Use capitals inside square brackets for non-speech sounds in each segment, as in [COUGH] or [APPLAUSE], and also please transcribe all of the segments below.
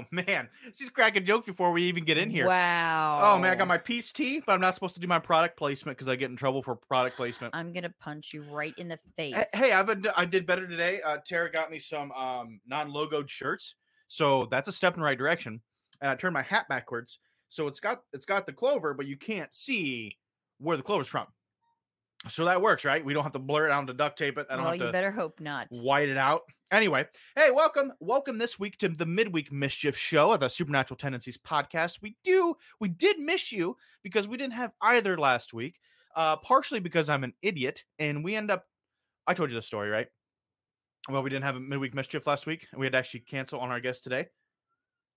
Oh man, she's cracking jokes before we even get in here. Wow. Oh man, I got my peace tea, but I'm not supposed to do my product placement because I get in trouble for product placement. I'm gonna punch you right in the face. Hey, I've been I did better today. Uh, Tara got me some um, non-logoed shirts, so that's a step in the right direction. And I turned my hat backwards, so it's got it's got the clover, but you can't see where the clover's from. So that works, right? We don't have to blur it out to duct tape it. I don't well, have you better hope not. white it out. Anyway, hey, welcome, welcome this week to the midweek mischief show of the Supernatural Tendencies podcast. We do, we did miss you because we didn't have either last week. Uh, partially because I'm an idiot, and we end up. I told you the story, right? Well, we didn't have a midweek mischief last week. and We had to actually cancel on our guest today.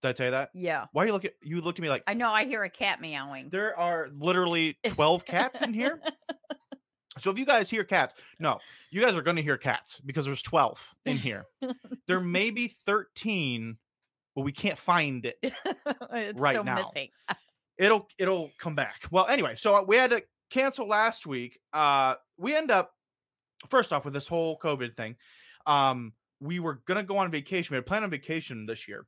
Did I tell you that? Yeah. Why are you looking? You looked at me like I know. I hear a cat meowing. there are literally 12 cats in here. [LAUGHS] So if you guys hear cats, no, you guys are going to hear cats because there's 12 in here. there may be 13, but we can't find it. [LAUGHS] it's right still now. missing. It'll it'll come back. Well, anyway, so uh, we had to cancel last week. Uh we end up first off with this whole COVID thing. Um we were going to go on vacation. We had planned on vacation this year.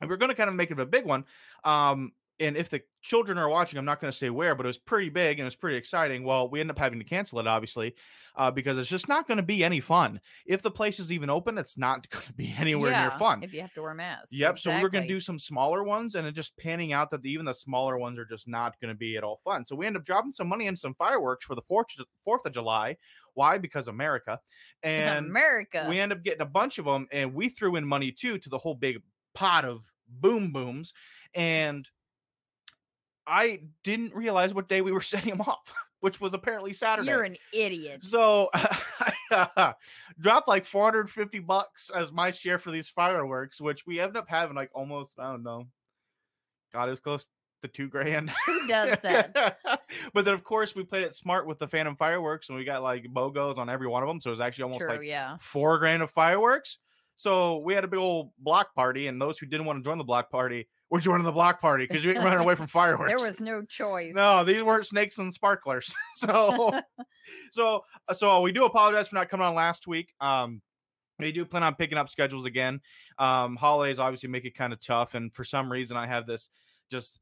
And we are going to kind of make it a big one. Um and if the children are watching, I'm not going to say where, but it was pretty big and it was pretty exciting. Well, we end up having to cancel it, obviously, uh, because it's just not going to be any fun. If the place is even open, it's not [LAUGHS] going to be anywhere near fun. If you have to wear masks. Yep. So we were going to do some smaller ones, and it just panning out that the, even the smaller ones are just not going to be at all fun. So we end up dropping some money and some fireworks for the Fourth Fourth of July. Why? Because America, [LAUGHS] and America. we end up getting a bunch of them, and we threw in money too to the whole big pot of boom booms, and I didn't realize what day we were [LAUGHS] setting them off, which was apparently Saturday. You're an idiot. So [LAUGHS] I dropped like 450 bucks as my share for these fireworks, which we ended up having like almost, I don't know, God, it was close to two grand. Who does [LAUGHS] that? but then, of course, we played it smart with the Phantom fireworks and we got like BOGOs on every one of them. So it was actually almost True. like yeah. four grand of fireworks. So we had a big old block party, and those who didn't want to join the block party were joining the block party because you ain't running away from [LAUGHS] fireworks. There was no choice. No, these weren't snakes and sparklers. [LAUGHS] so, [LAUGHS] so, uh, so we do apologize for not coming on last week. Um, we do plan on picking up schedules again. Um, holidays obviously make it kind of tough, and for some reason, I have this just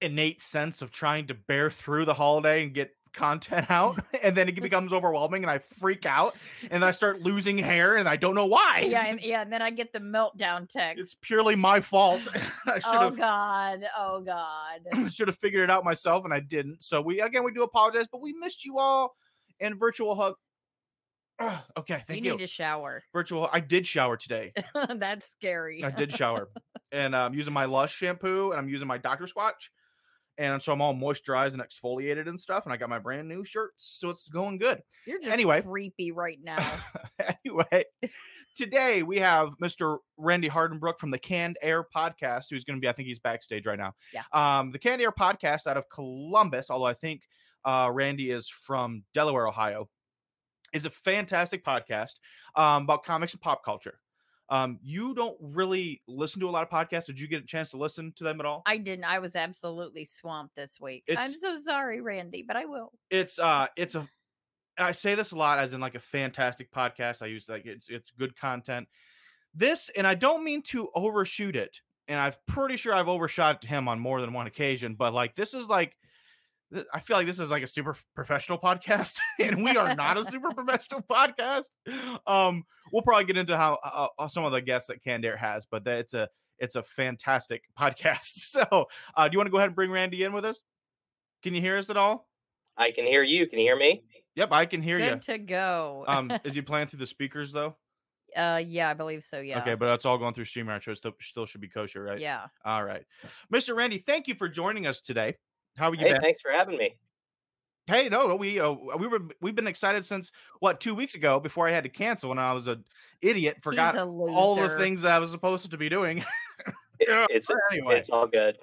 innate sense of trying to bear through the holiday and get content out, [LAUGHS] and then it becomes overwhelming, and I freak out, and I start losing hair, and I don't know why. Yeah, [LAUGHS] and, yeah, and then I get the meltdown text. it's purely my fault. [LAUGHS] I should oh have God! Oh God! should have figured it out myself and I didn't. So we again we do apologize, but we missed you all and virtual hug. Ugh, [SIGHS] okay, thank you you. need to shower. Virtual I did shower today. That's scary. I did shower. and I'm using my Lush shampoo and I'm using my Dr. Squatch. And so I'm all moisturized and exfoliated and stuff. And I got my brand new shirts. So it's going good. You're just Anyway. creepy right now. [LAUGHS] anyway, today we have Mr. Randy Hardenbrook from the Canned Air podcast, who's going to be, I think he's backstage right now. Yeah. Um, the Canned Air podcast out of Columbus, although I think uh, Randy is from Delaware, Ohio, is a fantastic podcast um, about comics and pop culture. Um, you don't really listen to a lot of podcasts. Did you get a chance to listen to them at all? I didn't. I was absolutely swamped this week. I'm so sorry, Randy, but I will. it's uh it's a I say this a lot as in like a fantastic podcast. I use like it's it's good content. This and I don't mean to overshoot it, and I'm pretty sure I've overshot him on more than one occasion, but like this is like I feel like this is like a super professional podcast, [LAUGHS] and we are not a super [LAUGHS] professional podcast. Um, we'll probably get into how uh, uh, some of the guests that Canned Air has, but that it's a it's a fantastic [LAUGHS] podcast. So, uh, do you want to go ahead and bring Randy in with us? Can you hear us at all? I can hear you. Can you hear me? Yep, I can hear Good you. to go. Um, is he playing through the speakers though? uh, yeah, I believe so. Yeah. Okay, but that's all going through StreamYard, so it still, still should be kosher, right? Yeah. All right, Mr. Randy, thank you for joining us today. How are you? Hey, been? thanks for having me. Hey, no, we uh, we were we've been excited since what two weeks ago before I had to cancel when I was an idiot, forgot all the things that I was supposed to be doing. [LAUGHS] It- it's anyway. it's all good.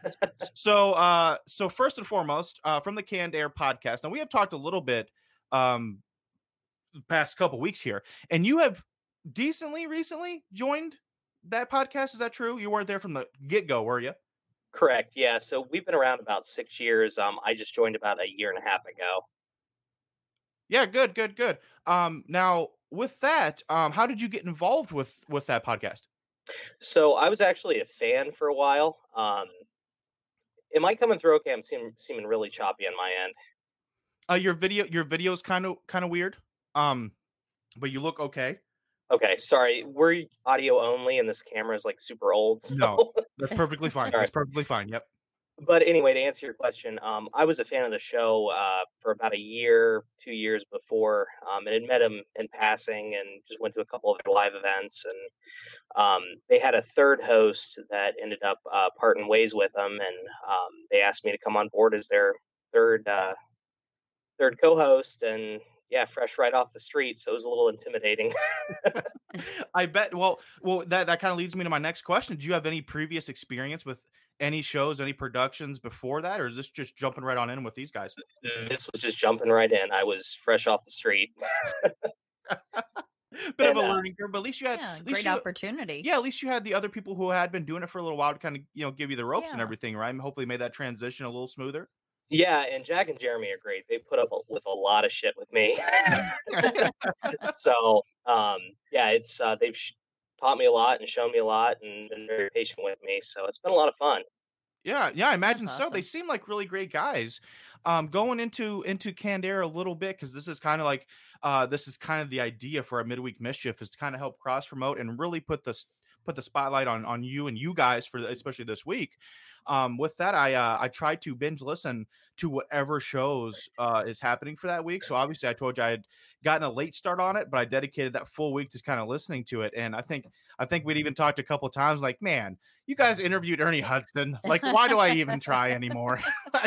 [LAUGHS] so uh so first and foremost uh from the canned air podcast now we have talked a little bit um the past couple weeks here and you have decently recently joined that podcast is that true you weren't there from the get-go were you Correct. Yeah. So we've been around about six years. Um, I just joined about a year and a half ago. yeah good good good um now with that um how did you get involved with with that podcast So I was actually a fan for a while. Um, am I coming through okay? I'm seeming, seeming really choppy on my end. Uh, your video, your video's kind of kind of weird. Um, but you look okay. Okay, sorry. We're audio only, and this camera is like super old. So. No, [LAUGHS] that's perfectly fine. That's perfectly fine. Yep. but anyway, to answer your question, um, I was a fan of the show uh, for about a year, two years before, um, and had met him in passing, and just went to a couple of their live events. And um, they had a third host that ended up uh, parting ways with them, and um, they asked me to come on board as their third uh, third co-host, and yeah, fresh right off the street, so it was a little intimidating. [LAUGHS] I bet. Well, well, that that kind of leads me to my next question. Do you have any previous experience with any shows, any productions before that, or is this just jumping right on in with these guys? this was just jumping right in. I was fresh off the street. [LAUGHS] Bit of a uh, learning curve, but at least you had, Yeah, at least great you, opportunity. yeah, at least you had the other people who had been doing it for a little while to kind of you know give you the ropes and everything, right? And hopefully made that transition a little smoother. Yeah, and Jack and Jeremy are great. They put up with a lot of shit with me. [LAUGHS] [LAUGHS] so, um, yeah, it's uh, they've sh- taught me a lot and shown me a lot and been very patient with me. So it's been a lot of fun. Yeah, yeah, I imagine so. They seem like really great guys. Um, going into into Canned Air a little bit because this is kind of like uh, this is kind of the idea for a midweek mischief is to kind of help cross promote and really put this put the spotlight on on you and you guys for the- especially this week. Um, with that, I uh, I try to binge listen to whatever shows uh, is happening for that week. So obviously, I told you I had gotten a late start on it, but I dedicated that full week to kind of listening to it. And I think I think we'd even talked a couple times like, man, you guys [LAUGHS] interviewed Ernie Hudson. Like, why do I even try anymore? [LAUGHS]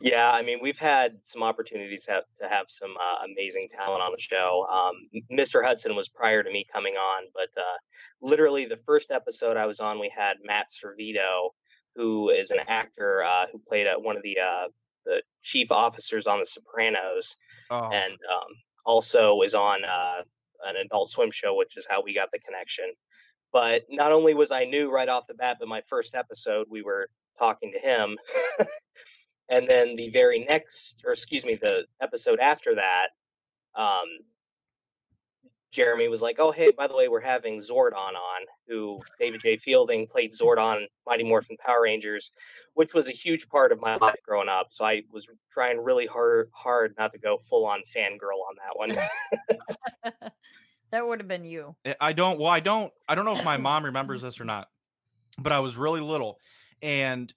Yeah, I mean, we've had some opportunities have, to have some uh, amazing talent on the show. Um, Mr. Hudson was prior to me coming on, but uh, literally the first episode I was on, we had Matt Servitto, who is an actor uh, who played uh, one of the uh, the chief officers on The Sopranos, oh, and um, also is on uh, an Adult Swim show, which is how we got the connection. But not only was I new right off the bat, but my first episode we were talking to him. [LAUGHS] and then the very next or excuse me the episode after that um jeremy was like oh hey by the way we're having zordon on who david j fielding played zordon mighty morphin power rangers which was a huge part of my life growing up so i was trying really hard hard not to go full on fangirl on that one [LAUGHS] that would have been you. I- I don't. Well, I don't. I don't know if my [LAUGHS] mom remembers this or not, but I was really little, and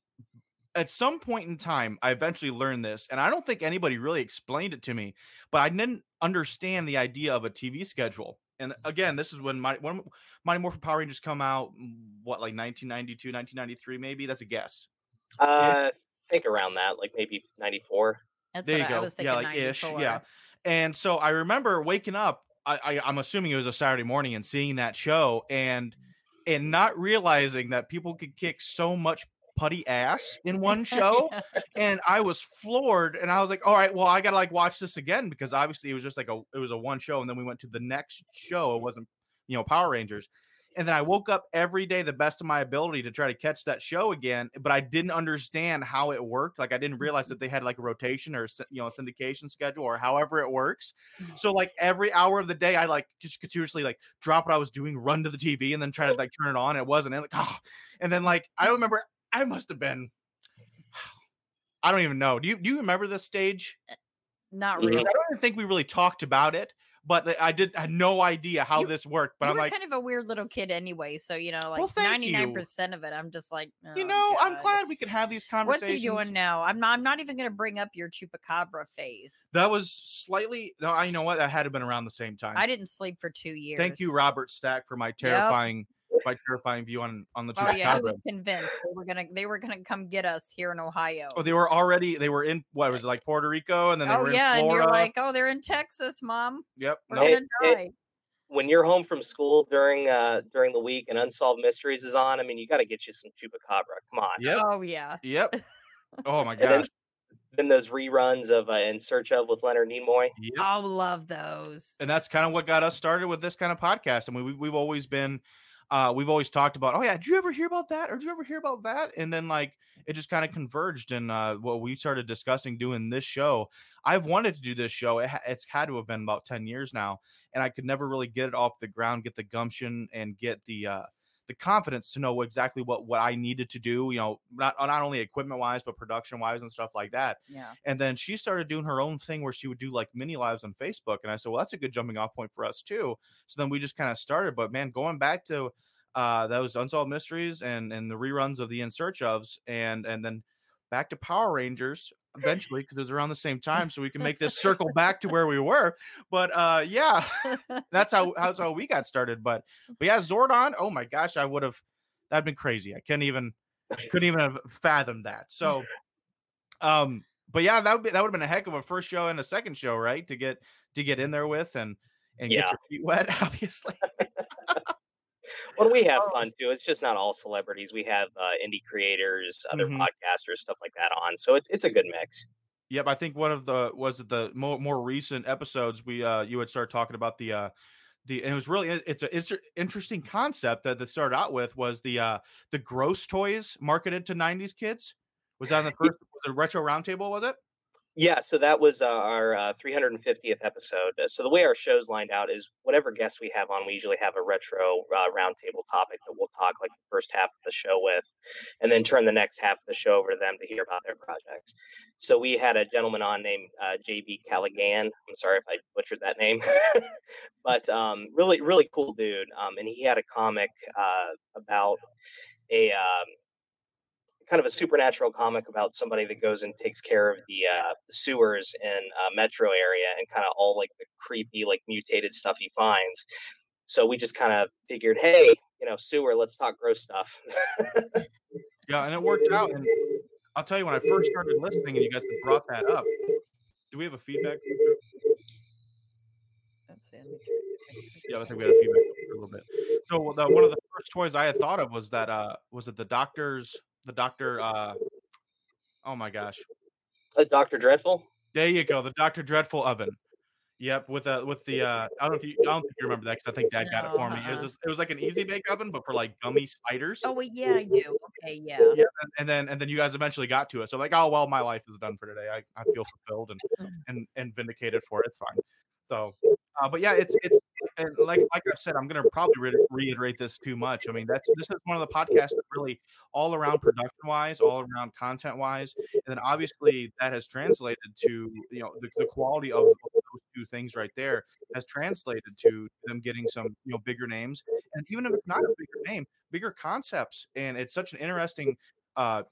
at some point in time, I eventually learned this, and I don't think anybody really explained it to me. But I didn't understand the idea of a TV schedule. And again, this is when my when Mighty Morphin Power Rangers come out. mm, What like 1992, 1993, maybe? That's a guess. uh think around that like maybe 94 That's There you I, I go. was. Yeah, like ish. Yeah. And so I remember waking up. I, I I'm assuming it was a Saturday morning and seeing that show and and not realizing that people could kick so much putty ass in [LAUGHS] one show. and I was floored. And I was like, all right, well, I gotta like watch this again because obviously it was just like a it was a one show, and then we went to the next show. It wasn't you know Power Rangers. And then I woke up every day the best of my ability to try to catch that show again, but I didn't understand how it worked. Like I didn't realize that mm-hmm. they had like a rotation or you know a syndication schedule or however it works. Mm-hmm. So like every hour of the day, I like just continuously like drop what I was doing, run to the TV, and then try to like turn it on. It wasn't. And like, oh. [SIGHS] and then like I [LAUGHS] remember I must have been. [SIGHS] I don't even know. Do you do you remember this stage? Not Mhm. really. Because I don't even think we really talked about it, but I did I had no idea how You- this worked. But you I'm were like, kind of a weird little kid anyway, so you know, Well, like thank ninety you. nine percent of it, I'm just like, you "Oh, know, I'm glad we could have these conversations. What's he doing now? I'm not. I'm not even going to bring up your chupacabra phase. That was slightly. No, I you know what that had to been around the same time. I didn't sleep for two years. Thank you, Robert Stack, for my terrifying, my terrifying view on on the Oh yeah, I chupacabra. was convinced they were gonna they were gonna come get us here in Ohio. Oh, they were already. They were in what was it like Puerto Rico, and then they Oh were yeah, in and you're like, oh, they're in Texas, mom. yep. We're No, gonna hey, die. when you're home from school during uh during the week and unsolved mysteries is on i mean you got to get you some chupacabra come on Yep. Oh yeah. Yep. [LAUGHS] Oh my And then- gosh. then those reruns of uh, in search of with leonard nimoy Yep. Oh, love those. and that's kind of what got us started with this kind of podcast. I mean, we, we've always been uh, we've always talked about, oh yeah, did you ever hear about that, or did you ever hear about that? And then like it just kind of converged, and uh, what we started discussing doing this show. I've wanted to do this show. It ha- it's had to have been about ten years now, and I could never really get it off the ground, get the gumption, and get the uh, the confidence to know exactly what what I needed to do. You know, not not only equipment wise, but production wise and stuff like that. Yeah. And then she started doing her own thing where she would do like mini lives on Facebook. And I said, well, that's a good jumping off point for us too. So then we just kind of started. But man, going back to uh, those unsolved mysteries and and the reruns of the In Search ofs, and and then back to Power Rangers eventually because it was around the same time, so we can make this circle back to where we were. But uh, yeah, [LAUGHS] that's how that's how we got started. But but yeah, Zordon. Oh my gosh, I would have that'd been crazy. I can't even couldn't even have fathomed that. So um, but yeah, that would be that would have been a heck of a first show and a second show, right? To get to get in there with and and get your feet wet, [LAUGHS] obviously. Well, we have Oh. fun too. It's just not all celebrities. We have uh, indie creators, other Mhm. podcasters, stuff like that on. So it's it's a good mix. Yep, I think one of the was it the more more recent episodes we uh you had started talking about the uh the and it was really it's a it's a interesting concept that that started out with was the uh the gross toys marketed to 90s kids. Was that the first was it retro roundtable was it? Yeah, so that was uh, our uh, 350th episode. Uh, So the way our show's lined out is whatever guests we have on, we usually have a retro uh, roundtable topic that we'll talk like the first half of the show with, and then turn the next half of the show over to them to hear about their projects. So we had a gentleman on named uh, JB Callaghan. I'm sorry if I butchered that name, [LAUGHS] but um, really, really cool dude. Um, and he had a comic uh, about a um, kind of a supernatural comic about somebody that goes and takes care of the uh, the sewers in a metro area and kind of all like the creepy like mutated stuff he finds. So we just kind of figured, hey, you know, sewer, let's talk gross stuff. Yeah, and it worked out and I'll tell you when I first started listening and you guys brought that up. Do we have a feedback? Yeah, I think we had a feedback a little bit. So the, one of the first toys I had thought of was that uh was it the doctor's the doctor uh oh my gosh. Uh, Doctor Dreadful. There you go, the Doctor Dreadful oven. Yep, with a with the uh I don't know if you I don't think you remember that because I think Dad got it No, for me. It was uh-uh. this, it was like an easy bake oven, but for like gummy spiders. Oh, well, yeah, I do. Okay, yeah. Yeah, and, and then and then you guys eventually got to it. So like, oh well, my life is done for today. I, I feel fulfilled and [LAUGHS] and and vindicated for it. It's fine. So, uh, but yeah, it's it's and like like I said, I'm gonna probably re- reiterate this too much. I mean, that's this is one of the podcasts that really all around production wise, all around content wise, and then obviously that has translated to you know the, the quality of those two things right there has translated to them getting some you know bigger names, and even if it's not a bigger name, bigger concepts, and it's such an interesting uh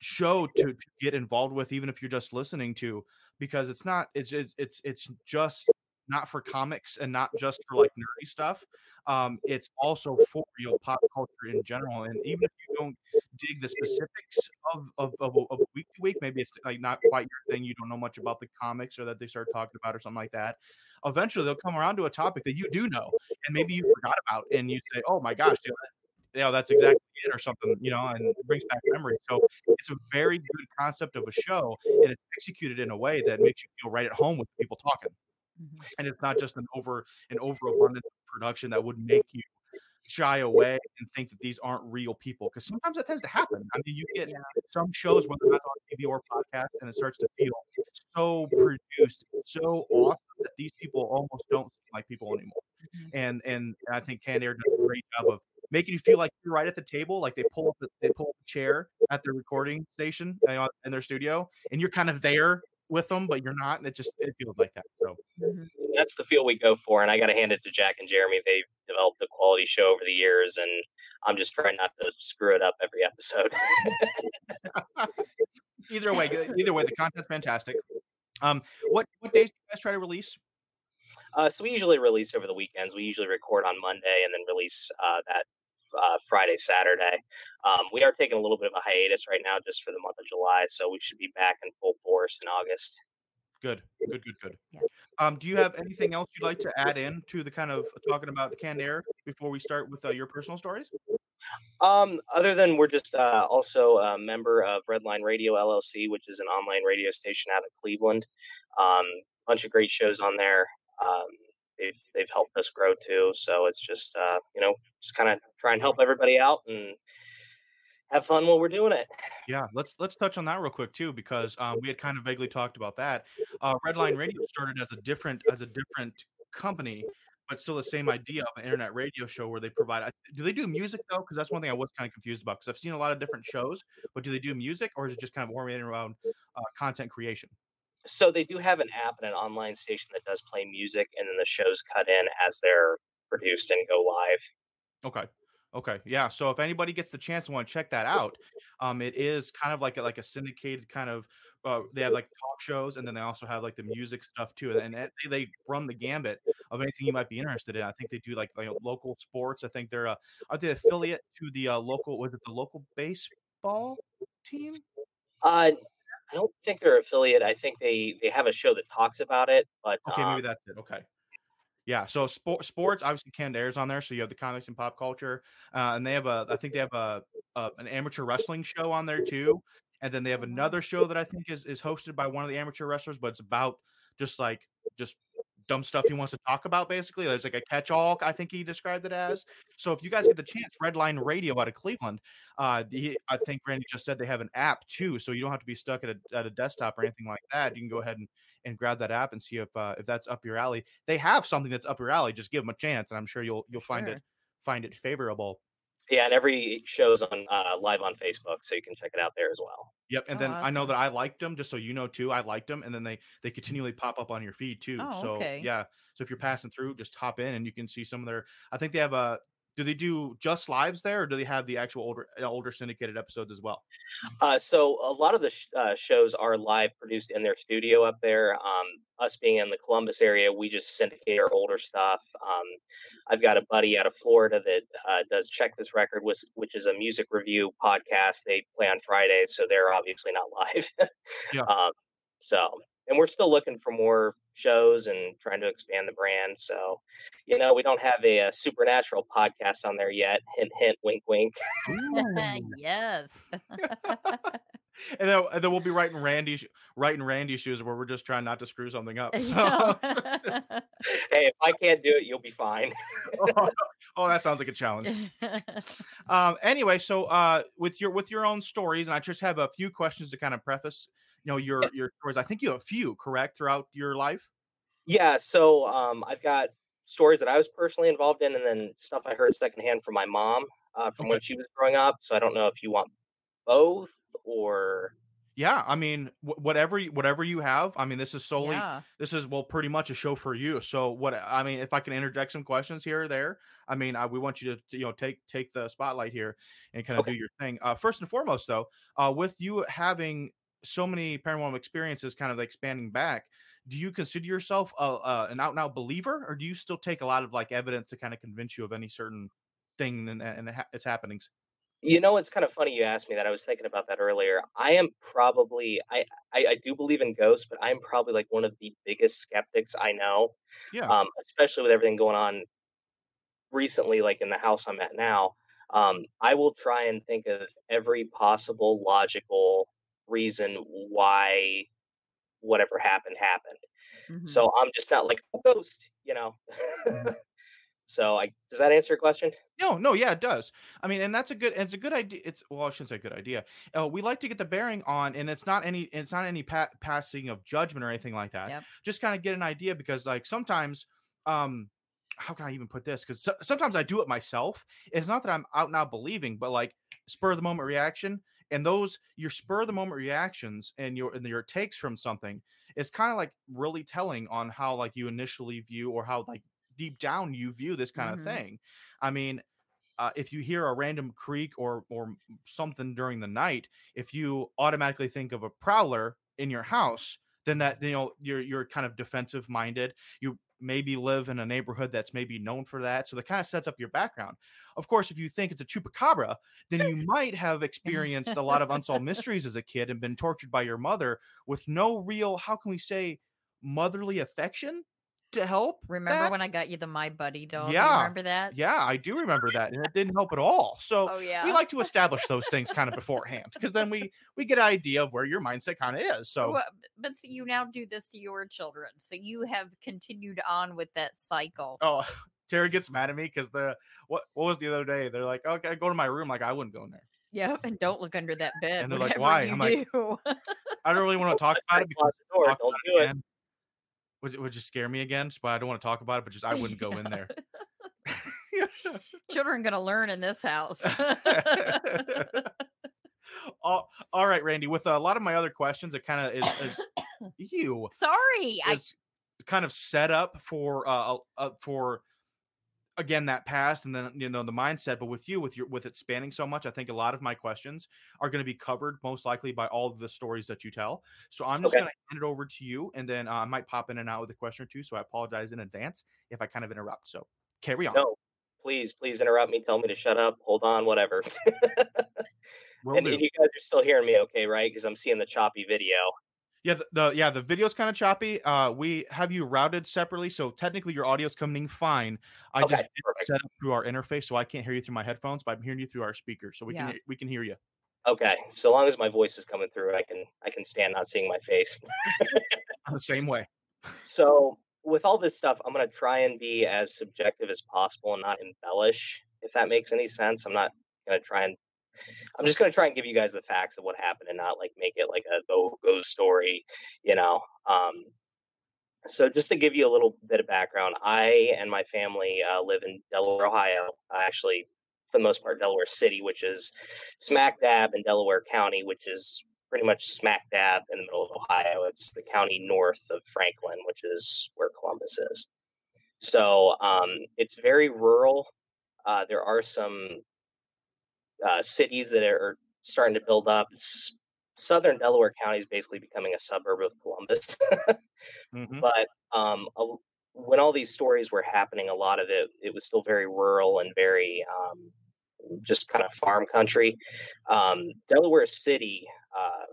show to, to get involved with even if you're just listening to because it's not it's it's it's, it's just not for comics and not just for like [LAUGHS] nerdy stuff um it's also for real pop culture in general and even if you don't dig the specifics of of, of, of week to week maybe it's like not quite your thing you don't know much about the comics or that they start talking about or something like that eventually they'll come around to a topic that you do know and maybe you forgot about and you say oh my gosh you know, that- you know, that's exactly it or something you know and it brings back memory so it's a very good concept of a show and it's executed in a way that makes you feel right at home with people talking Mhm. and it's not just an over an overabundance of production that would make you shy away and think that these aren't real people because sometimes that tends to happen i mean you get Yeah. some shows whether that's on tv or podcast and it starts to feel so produced so awesome that these people almost don't seem like people anymore Mhm. and and i think canned air does a great job of making you feel like you're right at the table like they pull up the, they pull up a chair at the recording station uh, in their studio and you're kind of there with them but you're not and it just it feels like that so Mhm. That's the feel we go for, and I got to hand it to Jack and Jeremy. They've developed a quality show over the years, and I'm just trying not to screw it up every episode. [LAUGHS] either way either way the content's fantastic um what what days do you guys try to release Uh, so we usually release over the weekends. We usually record on Monday and then release uh, that uh, Friday, Saturday. Um, we are taking a little bit of a hiatus right now just for the month of July, so we should be back in full force in August. good good good good Yeah. um do you have anything else you'd like to add in to the kind of talking about the canned air before we start with uh, your personal stories Um, other than we're just uh, also a member of Redline Radio LLC, which is an online radio station out of Cleveland. Um, bunch of great shows on there. Um, they've they've helped us grow too. So it's just uh, you know just kind of try and help everybody out and have fun while we're doing it. Yeah, let's let's touch on that real quick too, because um, we had kind of vaguely talked about that. Uh, Redline Radio started as a different as a different company, but still the same idea of an internet radio show where they provide. Do they do music though? Because that's one thing I was kind of confused about. Because I've seen a lot of different shows, but do they do music or is it just kind of oriented around uh, content creation? So they do have an app and an online station that does play music, and then the shows cut in as they're produced and go live. Okay. Okay. Yeah. So if anybody gets the chance to want to check that out, um, it is kind of like a, like a syndicated kind of. Uh, they have like talk shows, and then they also have like the music stuff too, and, and they run the gambit of anything you might be interested in. I think they do like, like local sports. I think they're uh, are they affiliate to the uh, local? Was it the local baseball team? Uh, I don't think they're affiliate. I think they they have a show that talks about it, but okay, um, maybe that's it. Okay. Yeah, so sport, sports obviously Canned Air's on there, so you have the comics and pop culture, uh, and they have a I think they have a, a, an amateur wrestling show on there too, and then they have another show that I think is is hosted by one of the amateur wrestlers, but it's about just like just dumb stuff he wants to talk about. Basically, there's like a catch-all. I think he described it as. So if you guys get the chance, Redline Radio out of Cleveland, uh, the, I think Randy just said they have an app too, so you don't have to be stuck at a at a desktop or anything like that. You can go ahead and and grab that app and see if uh, if that's up your alley. They have something that's up your alley. Just give them a chance, and I'm sure you'll you'll find Sure. it find it favorable. Yeah, and every show's on uh, live on Facebook, so you can check it out there as well. Yep, and Oh, then I know that I liked them. Just so you know too, I liked them, and then they they continually pop up on your feed too. Oh, so okay. yeah, so if you're passing through, just hop in and you can see some of their. I think they have a. Do they do just lives there, or do they have the actual older uh, older syndicated episodes as well? Uh, so a lot of the sh- uh, shows are live produced in their studio up there. Um, us being in the Columbus area, we just syndicate our older stuff. Um, I've got a buddy out of Florida that uh, does Check This Record, which, which is a music review podcast. They play on Fridays, so they're obviously not [LAUGHS] live. Yeah. Um, so, and we're still looking for more shows and trying to expand the brand. So, you know, we don't have a, uh supernatural podcast on there yet. Hint, hint, wink, wink. [LAUGHS] yes. [LAUGHS] and then, and then we'll be writing Randy sh- writing Randy shoes where we're just trying not to screw something up. [LAUGHS] So- Hey, if I can't do it, you'll be fine. oh, that sounds like a challenge. Um, anyway, so uh, with your with your own stories, and I just have a few questions to kind of preface, you know, your Yeah. your stories. I think you have a few, correct, throughout your life. Yeah, so um, I've got stories that I was personally involved in, and then stuff I heard secondhand from my mom uh, from when she was growing up. So I don't know if you want both or Yeah, I mean, wh- whatever you- whatever you have. I mean, this is solely yeah. this is well pretty much a show for you. So what I mean, if I can interject some questions here or there, I mean, I, we want you to you know take take the spotlight here and kind of Okay. do your thing. Uh, first and foremost, though, uh, with you having so many paranormal experiences, kind of expanding back. Do you consider yourself a, uh, an out and out believer, or do you still take a lot of like evidence to kind of convince you of any certain thing and, and its happenings? you know it's kind of funny you asked me that. I was thinking about that earlier. I am probably I I, I do believe in ghosts, but I'm probably like one of the biggest skeptics I know. Yeah, Um, especially with everything going on recently, like in the house I'm at now. Um, I will try and think of every possible logical reason why whatever happened happened. Mhm. So I'm just not like a ghost, you know. Mhm. [LAUGHS] so I does that answer your question? No, no, yeah, it does. I mean, and that's a good. It's a good idea. It's well, I shouldn't say good idea. Uh, we like to get the bearing on, and it's not any. It's not any pa- passing of judgment or anything like that. Yep. Just kind of get an idea because, like, sometimes, um, how can I even put this? Because so- sometimes I do it myself. It's not that I'm out now believing, but like spur of the moment reaction, and those your spur of the moment reactions and your and your takes from something is kind of like really telling on how like you initially view or how like deep down you view this kind Mhm. of thing. I mean, uh, if you hear a random creak or or something during the night, if you automatically think of a prowler in your house, then that you know you're you're kind of defensive minded. You maybe live in a neighborhood that's maybe known for that, so that kind of sets up your background. Of course, if you think it's a chupacabra, then you [LAUGHS] might have experienced a lot of unsolved mysteries as a kid and been tortured by your mother with no real, how can we say, motherly affection to help. Remember that. when I got you the My Buddy doll? Do you Yeah. remember that? Yeah, I do remember that, and it didn't help at all. So Oh yeah. we like to establish those things kind of beforehand because then we we get an idea of where your mindset kind of is. So Well, but see, you now do this to your children, so you have continued on with that cycle. oh, [LAUGHS] Terry gets mad at me because the what what was the other day? They're like, okay, go to my room. Like I wouldn't go in there. Yep, and don't look under that bed. And they're like, "Why?" I'm like, do. I don't really want to [LAUGHS] talk about it because door, talk don't about do it. again Would, would just scare me again, but I don't want to talk about it. But just I [LAUGHS] wouldn't go in there. [LAUGHS] Children gonna learn in this house. [LAUGHS] all, all right, Randy. With a lot of my other questions, it kind of is, is [COUGHS] you Sorry, I is kind of set up for uh, uh for again that past and then you know the mindset but with you with your with it spanning so much i think a lot of my questions are going to be covered most likely by all the stories that you tell so i'm just Okay. going to hand it over to you and then uh, i might pop in and out with a question or two so i apologize in advance if i kind of interrupt so carry on No, please, please interrupt me. Tell me to shut up. Hold on, whatever. [LAUGHS] And, and you guys are still hearing me, okay? Right? Because I'm seeing the choppy video. Yeah, the, the yeah the video's kind of choppy. Uh, we have you routed separately, so technically your audio's coming fine. I Okay, just perfect. set up through our interface, so I can't hear you through my headphones, but I'm hearing you through our speakers, so we Yeah. can we can hear you Okay, so long as my voice is coming through, I can I can stand not seeing my face. the same way. [LAUGHS] So with all this stuff, I'm gonna try and be as subjective as possible and not embellish, if that makes any sense. I'm not gonna try and [LAUGHS] I'm just gonna try and give you guys the facts of what happened and not like make it like a go go story, you know. Um so just to give you a little bit of background, I and my family uh, live in Delaware, Ohio. Actually, for the most part, Delaware City, which is smack dab in Delaware County, which is pretty much smack dab in the middle of Ohio. It's the county north of Franklin, which is where Columbus is. So um, it's very rural. Uh, there are some uh, cities that are starting to build up. It's, southern Delaware County is basically becoming a suburb of Columbus. [LAUGHS] Mhm. but um, a, when all these stories were happening, a lot of it it was still very rural and very um, just kind of farm country. Um, Delaware City uh,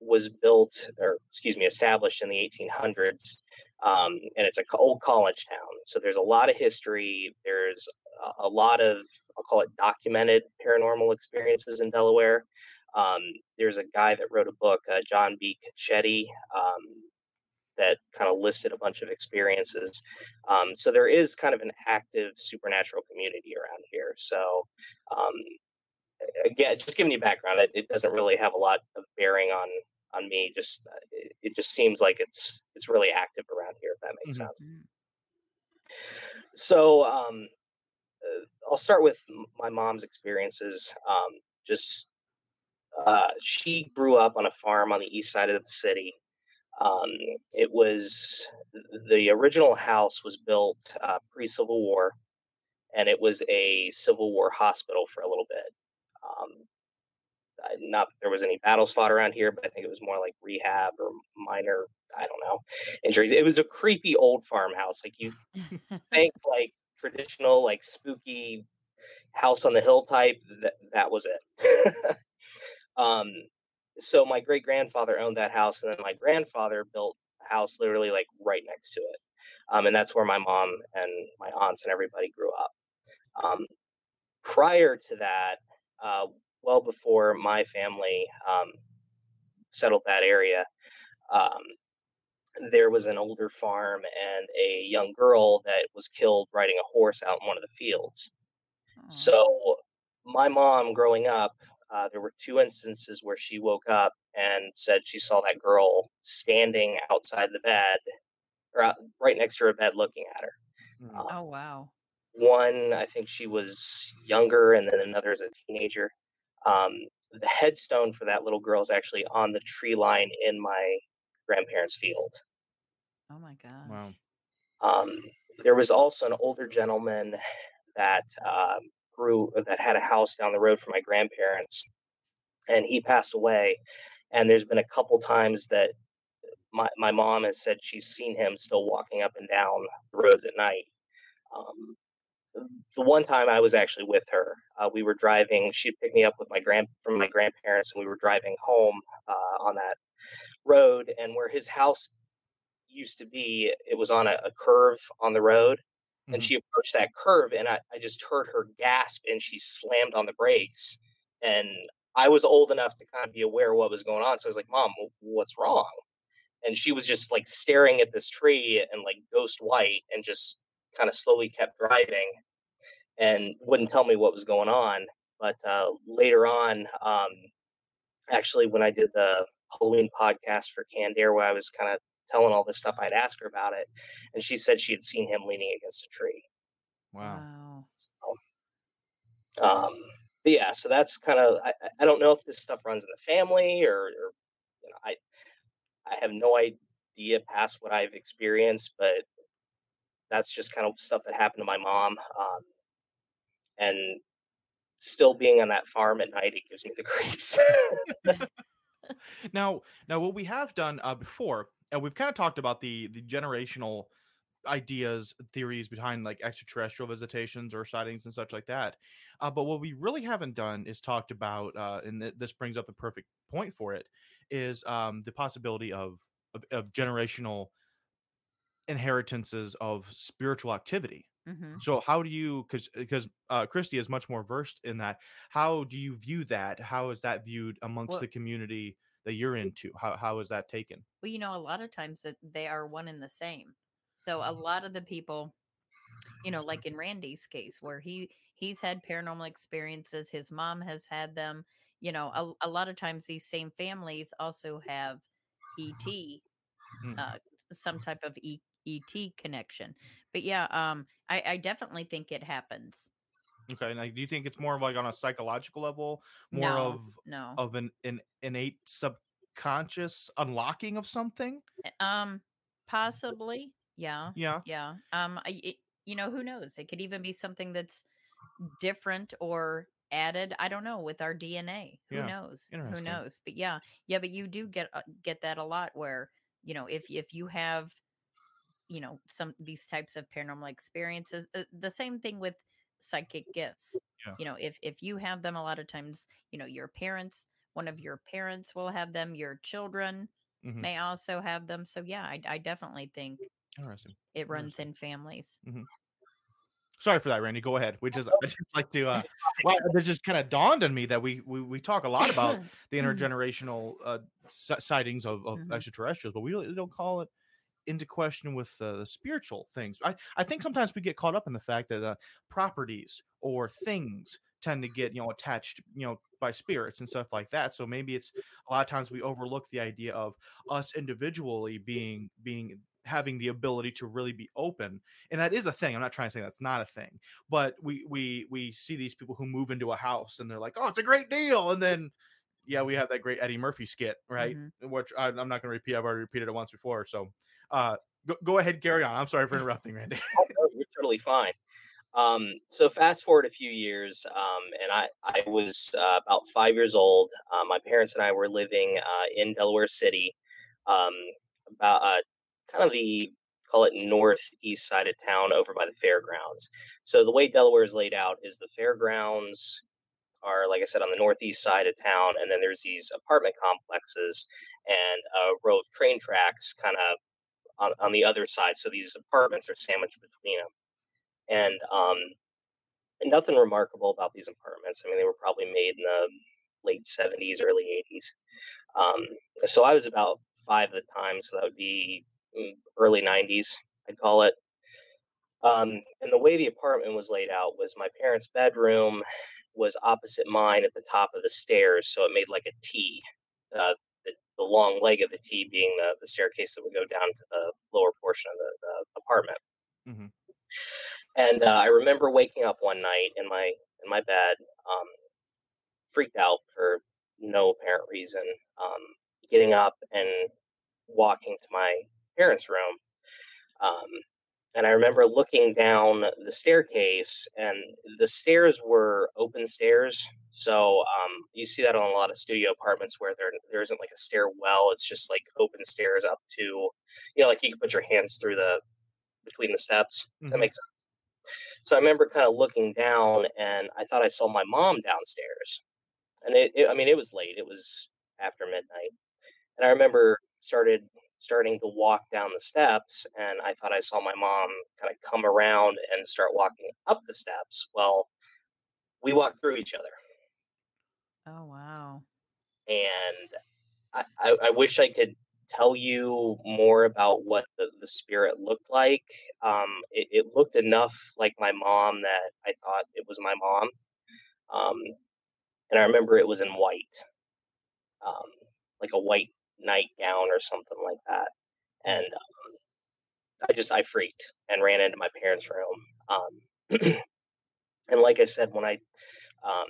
was built, or excuse me, established in the 1800s, um, and it's a old college town. So there's a lot of history. There's a lot of I'll call it documented paranormal experiences in Delaware. Um, there's a guy that wrote a book, uh, John B. Caccetti, um, that kind of listed a bunch of experiences. Um, so there is kind of an active supernatural community around here. So um, again, just giving you background, it, it doesn't really have a lot of bearing on on me. Just uh, it, it just seems like it's it's really active around here, if that makes Mhm. sense. Mm. So um, uh, I'll start with my mom's experiences. Um, just uh, she grew up on a farm on the east side of the city. Um, it was the original house was built uh, pre Civil War, and it was a Civil War hospital for a little bit. Um, not that there was any battles fought around here, but I think it was more like rehab or minor, I don't know, injuries. It was a creepy old farmhouse. Like you think like traditional, like spooky house on the hill type. That that was it. [LAUGHS] um, so my great grandfather owned that house, and then my grandfather built a house literally like right next to it. Um, and that's where my mom and my aunts and everybody grew up. Um, prior to that, uh, well before my family um, settled that area, um, there was an older farm and a young girl that was killed riding a horse out in one of the fields. Oh. So, my mom growing up, uh, there were two instances where she woke up and said she saw that girl standing outside the bed, or out, right next to her bed, looking at her. Mm. Um, oh wow. one, I think she was younger, and then another as a teenager. Um, the headstone for that little girl is actually on the tree line in my grandparents' field. Oh my god. Wow. Um, there was also an older gentleman that um, grew that had a house down the road from my grandparents, and he passed away. And there's been a couple times that my my mom has said she's seen him still walking up and down the roads at night. Um, the one time I was actually with her, uh, we were driving. She picked me up with my grand from my grandparents, and we were driving home uh, on that road. And where his house used to be it was on a, a curve on the road, and Mhm. she approached that curve, and I, I just heard her gasp, and she slammed on the brakes, and I was old enough to kind of be aware of what was going on, so I was like, "Mom, what's wrong?" And she was just like staring at this tree and like ghost white, and just kind of slowly kept driving, and wouldn't tell me what was going on. But uh, later on, um, actually when I did the Halloween podcast for Canned Air, where I was kind of telling all this stuff, I'd ask her about it, and she said she had seen him leaning against a tree. Wow. Wow. So, um, but yeah, so that's kind of I, I- I don't know if this stuff runs in the family or, or you know I I have no idea past what I've experienced, but that's just kind of stuff that happened to my mom. Um, and still being on that farm at night, it gives me the [LAUGHS] creeps. [LAUGHS] Now, now what we have done uh, before, and we've kind of talked about the the generational ideas, theories behind like extraterrestrial visitations or sightings and such like that. Uh, but what we really haven't done is talked about, uh, and th- this brings up the perfect point for it, is um, the possibility of, of of generational inheritances of spiritual activity. hmm So how do you because because uh, Christy is much more versed in that. How do you view that? How is that viewed amongst Well- the community that you're into? How how is that taken? Well, you know, a lot of times that they are one and the same. So a lot of the people, you know, like in Randy's case, where he he's had paranormal experiences, his mom has had them. You know, a, a lot of times these same families also have ET, Mm. uh, some type of e, ET connection. But yeah, um, I, I definitely think it happens. Okay, like do you think it's more of like on a psychological level, more no, of no. of an, an innate subconscious unlocking of something? Uh, Um, possibly, yeah, Yeah. yeah. Um, I, it, you know, who knows? It could even be something that's different or added. I don't know with our DNA. Who Yeah, knows? Who knows? But yeah, yeah. But you do get uh, get that a lot where you know if if you have you know some these types of paranormal experiences, uh, the same thing with psychic gifts. Yeah. You know, if if you have them, a lot of times, you know, your parents, one of your parents will have them. Your children Mhm. may also have them. So yeah, I, I definitely think it runs in families. Sorry for that, Randy. Go ahead. We just [LAUGHS] I just like to uh [LAUGHS] well it just kind of dawned on me that we we, we talk a lot about [LAUGHS] the Mhm. intergenerational uh si- sightings of, of Mhm. extraterrestrials, but we really don't call it into question with uh, the spiritual things. I, I think sometimes we get caught up in the fact that uh, properties or things tend to get you know attached you know by spirits and stuff like that. So maybe it's a lot of times we overlook the idea of us individually being being having the ability to really be open and that is a thing i'm not trying to say that's not a thing but we we we see these people who move into a house and they're like oh it's a great deal and then yeah we have that great eddie murphy skit right Mhm. which I, i'm not going to repeat i've already repeated it once before so uh go, go ahead carry on i'm sorry for interrupting randy [LAUGHS] Oh, you're totally fine. Um, so fast forward a few years, um, and I I was uh, about five years old. Uh, my parents and I were living uh, in Delaware City, um, about uh, kind of the call it northeast side of town, over by the fairgrounds. So the way Delaware is laid out is the fairgrounds are, like I said, on the northeast side of town, and then there's these apartment complexes and a row of train tracks, kind of on, on the other side. So these apartments are sandwiched between them and um, nothing remarkable about these apartments. I mean, they were probably made in the late 70s, early 80s. Um, so I was about five at the time, so that would be mm, early 90s, I'd call it. Um, and the way the apartment was laid out was my parents' bedroom was opposite mine at the top of the stairs, so it made like a T. Uh, the, long leg of the T being the, the staircase that would go down to the lower portion of the, the apartment. Mhm. And uh, I remember waking up one night in my in my bed, um, freaked out for no apparent reason, um, getting up and walking to my parents' room. Um, and I remember looking down the staircase, and the stairs were open stairs. So um, you see that on a lot of studio apartments where there there isn't like a stairwell; it's just like open stairs up to, you know, like you can put your hands through the between the steps. Does that Mhm. make sense? So I remember kind of looking down, and I thought I saw my mom downstairs. And it, it I mean, it was late; it was after midnight, and I remember started starting to walk down the steps, and I thought I saw my mom kind of come around and start walking up the steps. Well, we walked through each other. Oh wow. And I, I, I wish I could tell you more about what the, the spirit looked like. Um, it, it looked enough like my mom that I thought it was my mom. Um, and I remember it was in white, um, like a white nightgown or something like that. And um, I just I freaked and ran into my parents' room. Um, [CLEARS THROAT] and like I said, when I um,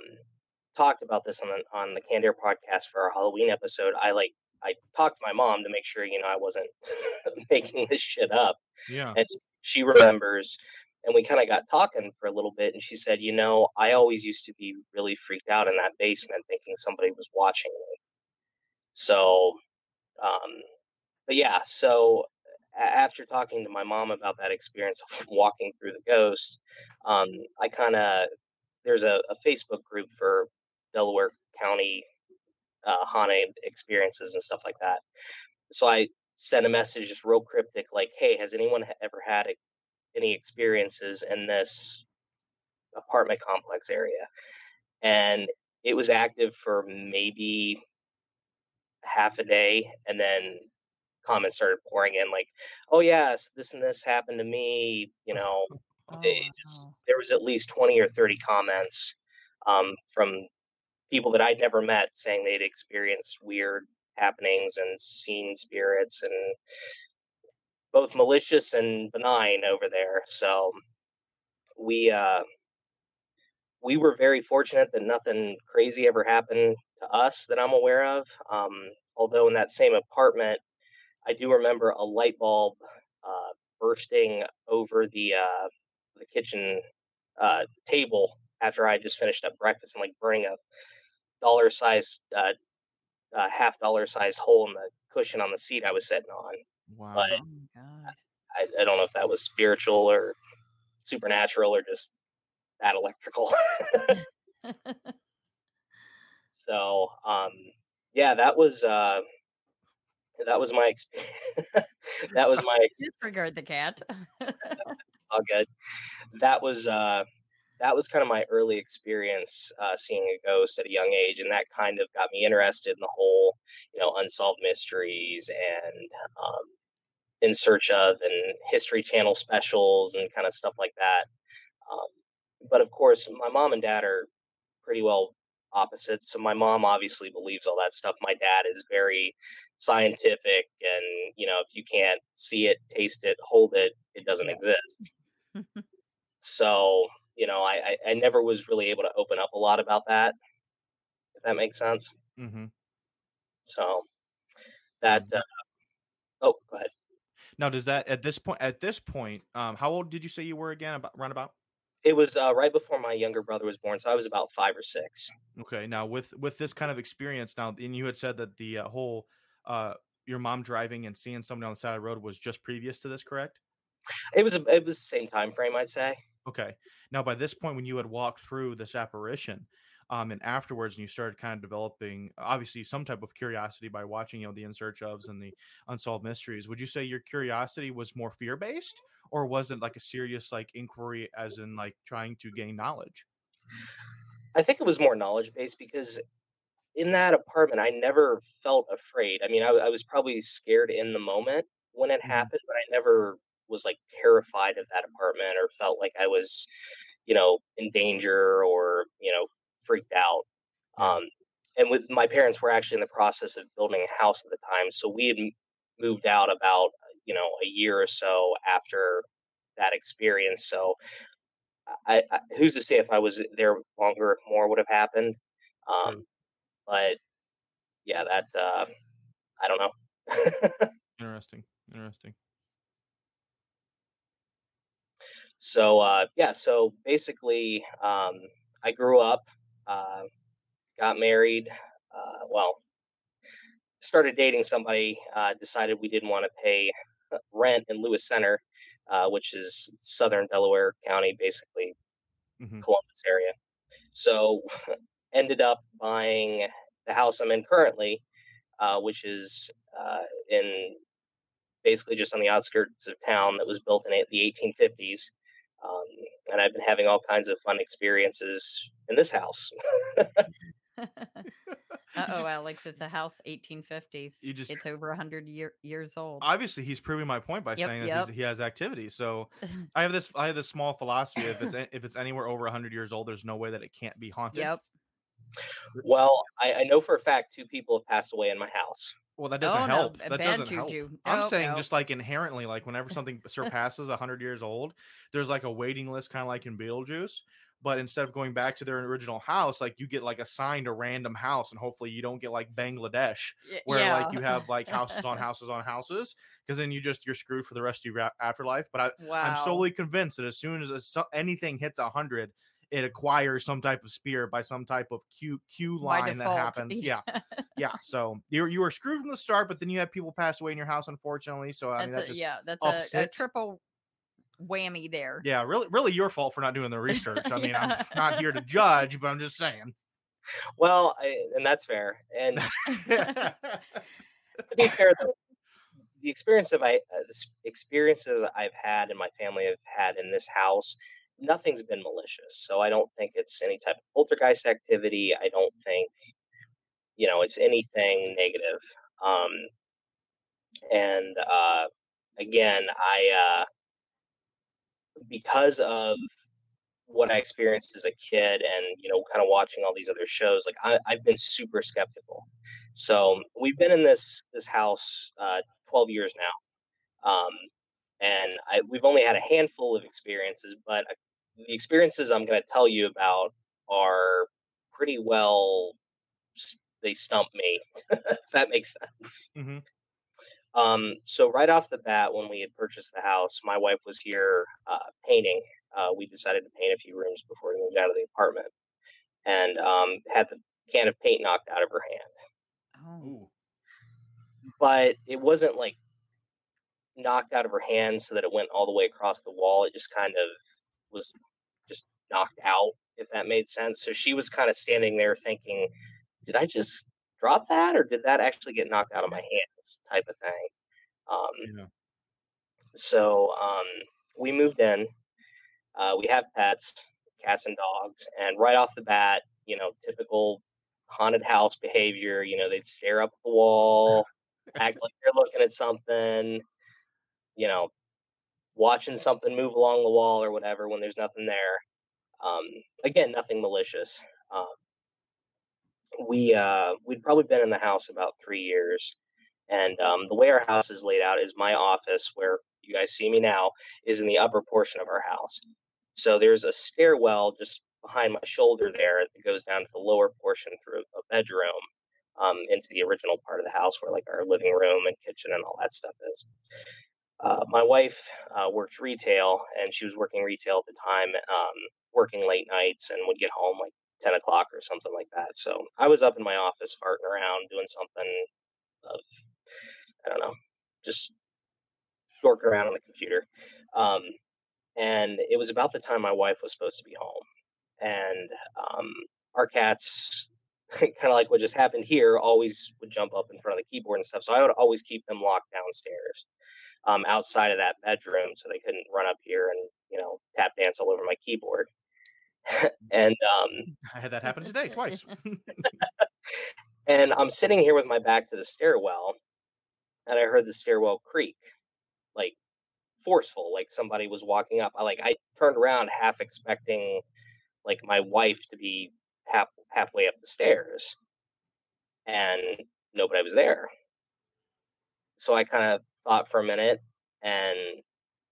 talked about this on the on the Canned podcast for our Halloween episode, I like I talked to my mom to make sure you know I wasn't [LAUGHS] making this shit up. Yeah. And she remembers and we kind of got talking for a little bit and she said, "You know, I always used to be really freaked out in that basement thinking somebody was watching me." So um but yeah, so after talking to my mom about that experience [LAUGHS] of walking through the ghost, um, I kind of there's a, a, Facebook group for Delaware County uh, haunted experiences and stuff like that. So I sent a message just real cryptic, like, "Hey, has anyone ever had any experiences in this apartment complex area?" And it was active for maybe half a day, and then comments started pouring in, like, "Oh yes, this and this happened to me." You know, [LAUGHS] Oh, it just there was at least twenty or thirty comments um, from people that I'd never met saying they'd experienced weird happenings and seen spirits and both malicious and benign over there. So we uh we were very fortunate that nothing crazy ever happened to us that I'm aware of. Um, although in that same apartment, I do remember a light bulb uh, bursting over the uh, the kitchen uh, table after I just finished up breakfast and like burning a dollar size, uh, uh, half dollar size hole in the cushion on the seat I was sitting on. Wow. But Oh my god. I, I don't know if that was spiritual or supernatural or just that electrical. [LAUGHS] [LAUGHS] [LAUGHS] so, um, yeah, that was uh, that was my experience. [LAUGHS] that was [LAUGHS] my ex- Disregard the cat. [LAUGHS] all good. That was uh, that was kind of my early experience uh, seeing a ghost at a young age, and that kind of got me interested in the whole, you know, unsolved mysteries and um, in search of and History Channel specials and kind of stuff like that. Um, but of course, my mom and dad are pretty well opposites. So my mom obviously believes all that stuff. My dad is very scientific, and you know, if you can't see it, taste it, hold it, it doesn't exist. [LAUGHS] So you know, I, I I never was really able to open up a lot about that. If that makes sense. Mm-hmm. So that. Uh, oh, go ahead. Now, does that at this point? At this point, um, how old did you say you were again? About roundabout. It was uh, right before my younger brother was born, so I was about five or six. Okay. Now, with with this kind of experience, now, and you had said that the uh, whole uh, your mom driving and seeing someone on the side of the road was just previous to this, correct? It was a, it was the same time frame, I'd say. Okay. Now, by this point, when you had walked through this apparition, um, and afterwards, and you started kind of developing, obviously, some type of curiosity by watching, you know, the in search ofs and the unsolved mysteries. Would you say your curiosity was more fear based, or was it like a serious like inquiry, as in like trying to gain knowledge? I think it was more knowledge based because in that apartment, I never felt afraid. I mean, I, I was probably scared in the moment when it Mhm. happened, but I never was like terrified of that apartment or felt like I was, you know, in danger or you know freaked out. Um, and with my parents were actually in the process of building a house at the time, so we had moved out about you know a year or so after that experience. So I, I who's to say if I was there longer, if more would have happened. Um, but yeah, that uh, I don't know. Interesting. Interesting. so uh, yeah, so basically, um, I grew up, uh, got married. Uh, well, started dating somebody. Uh, decided we didn't want to pay rent in Lewis Center, uh, which is southern Delaware County, basically hmm Columbus area. So [LAUGHS] ended up buying the house I'm in currently, uh, which is uh, in basically just on the outskirts of town that was built in the 1850s. Um, and I've been having all kinds of fun experiences in this house. [LAUGHS] [LAUGHS] Uh oh, Alex, it's a house 1850s. You just- it's over 100 year, years old. Obviously, he's proving my point by Yep, saying that yep. he's, he has activity. So [LAUGHS] I have this I have this small philosophy: if it's if it's anywhere over hundred years old, there's no way that it can't be haunted. yep. Well, I, I know for a fact two people have passed away in my house. Well, that doesn't oh, help. No, b- that bad doesn't help. I'm Nope, saying nope. just like inherently, like whenever something [LAUGHS] surpasses hundred years old, there's like a waiting list, kind of like in Beetlejuice. But instead of going back to their original house, like you get like assigned a random house, and hopefully you don't get like Bangladesh, where like you have like houses on [LAUGHS] houses on houses, because then you just you're screwed for the rest of your afterlife. But I, wow. I'm solely convinced that as soon as a, anything hits a hundred, it acquires some type of spear by some type of Q Q line that happens. Yeah, [LAUGHS] yeah. So you you were screwed from the start, but then you had people pass away in your house, unfortunately. So I mean, that's a, just yeah, that's a, a triple whammy there. yeah, really, really your fault for not doing the [LAUGHS] research. I mean, I'm not here to judge, but I'm just saying. Well, I, and that's fair. And to be fair, though, the experience of I uh, the experiences I've had and my family have had in this house, nothing's been malicious. So I don't think it's any type of poltergeist activity. I don't think, you know, it's anything negative. Um, and uh, again, I uh, because of what I experienced as a kid and you know kind of watching all these other shows like I, I've been super skeptical so we've been in this this house uh, 12 years now um, and I, we've only had a handful of experiences but uh, the experiences I'm going to tell you about are pretty well, they stump me [LAUGHS] if that makes sense Mhm. Um, so right off the bat, when we had purchased the house, my wife was here uh, painting. Uh, we decided to paint a few rooms before we moved out of the apartment, and um, had the can of paint knocked out of her hand. Oh. But it wasn't like knocked out of her hand so that it went all the way across the wall. It just kind of was just knocked out, if that made sense. So she was kind of standing there thinking, "Did I just drop that, or did that actually get knocked out of my hands?" Type of thing. Um, Yeah. So um, we moved in. Uh, we have pets, cats and dogs, and right off the bat, you know, typical haunted house behavior. You know, they'd stare up the wall, act like they're looking at something. You know, watching something move along the wall or whatever when there's nothing there. Um, again, nothing malicious. Um, we uh, we'd probably been in the house about three years, and um, the way our house is laid out is my office, where you guys see me now, is in the upper portion of our house. So there's a stairwell just behind my shoulder there that goes down to the lower portion through a bedroom um, into the original part of the house where like our living room and kitchen and all that stuff is. Uh, my wife uh, works retail and she was working retail at the time, um, working late nights and would get home like 10 o'clock or something like that. So I was up in my office farting around doing something of, I don't know, just dork around on the computer. Um, and it was about the time my wife was supposed to be home. And um, our cats, [LAUGHS] kind of like what just happened here, always would jump up in front of the keyboard and stuff. So I would always keep them locked downstairs, um, outside of that bedroom, so they couldn't run up here and you know tap dance all over my keyboard. [LAUGHS] and um, [LAUGHS] I had that happen today twice. and I'm sitting here with my back to the stairwell, and I heard the stairwell creak, like forceful, like somebody was walking up. I like I turned around, half expecting like my wife to be half halfway up the stairs, and nobody was there. So I kind of thought for a minute and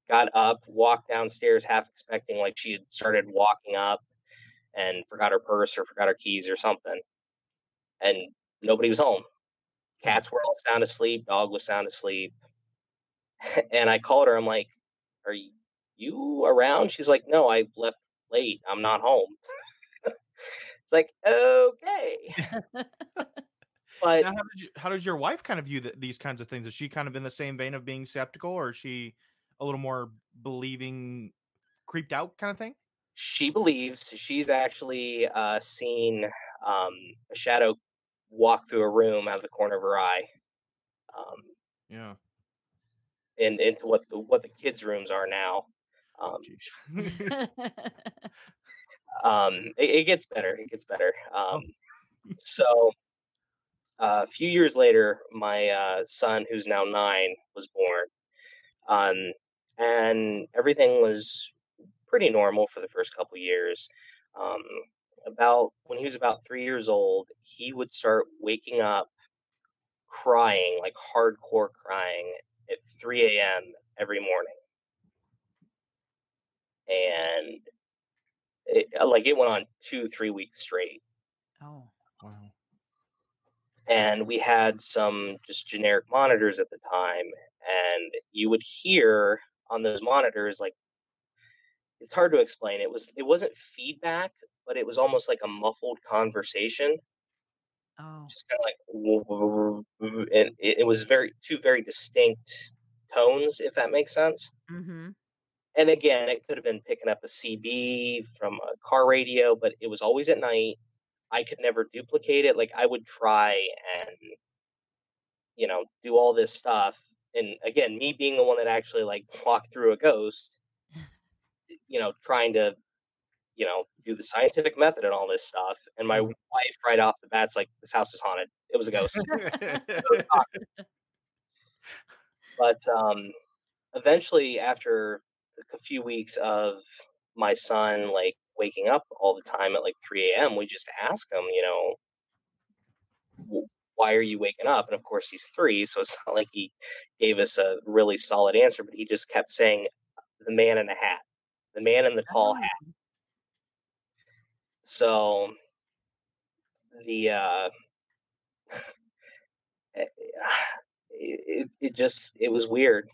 got up, walked downstairs, half expecting like she had started walking up and forgot her purse or forgot her keys or something. And nobody was home. Cats were all sound asleep, dog was sound asleep. [LAUGHS] and I called her. I'm like, Are you around? She's like, No, I left late. I'm not home. [LAUGHS] it's like, Okay. [LAUGHS] But now, how did you, how does your wife kind of view th- these kinds of things? Is she kind of in the same vein of being skeptical, or is she a little more believing, creeped out kind of thing? she believes she's actually uh, seen um, a shadow walk through a room out of the corner of her eye. Um, Yeah. And into what the what the kids' rooms are now. Oh, Um, [LAUGHS] um, [LAUGHS] it, it gets better. It gets better. Oh. Um, [LAUGHS] so uh, a few years later, my uh, son, who's now nine, was born, um, and everything was pretty normal for the first couple years. Um, about when he was about three years old, he would start waking up crying, like hardcore crying, at 3 a.m. every morning, and it, uh, like it went on two, three weeks straight. oh. wow. and we had some just generic monitors at the time and you would hear on those monitors like it's hard to explain it was it wasn't feedback but it was almost like a muffled conversation Oh. just kind of like and it, was very two very distinct tones if that makes sense Mm-hmm. and again it could have been picking up a cb from a car radio but it was always at night i could never duplicate it like i would try and you know do all this stuff and again me being the one that actually like walked through a ghost [LAUGHS] you know trying to you know do the scientific method and all this stuff and my Mhm. wife right off the bat's like this house is haunted. It was a ghost. [LAUGHS] But um eventually after a few weeks of my son like waking up all the time at like 3 a.m we just ask him you know why are you waking up? And of course he's three so it's [LAUGHS] not like he gave us a really solid answer but he just kept saying the man in a hat. The man in the tall Oh. hat so the uh [SIGHS] it, it, it just it was weird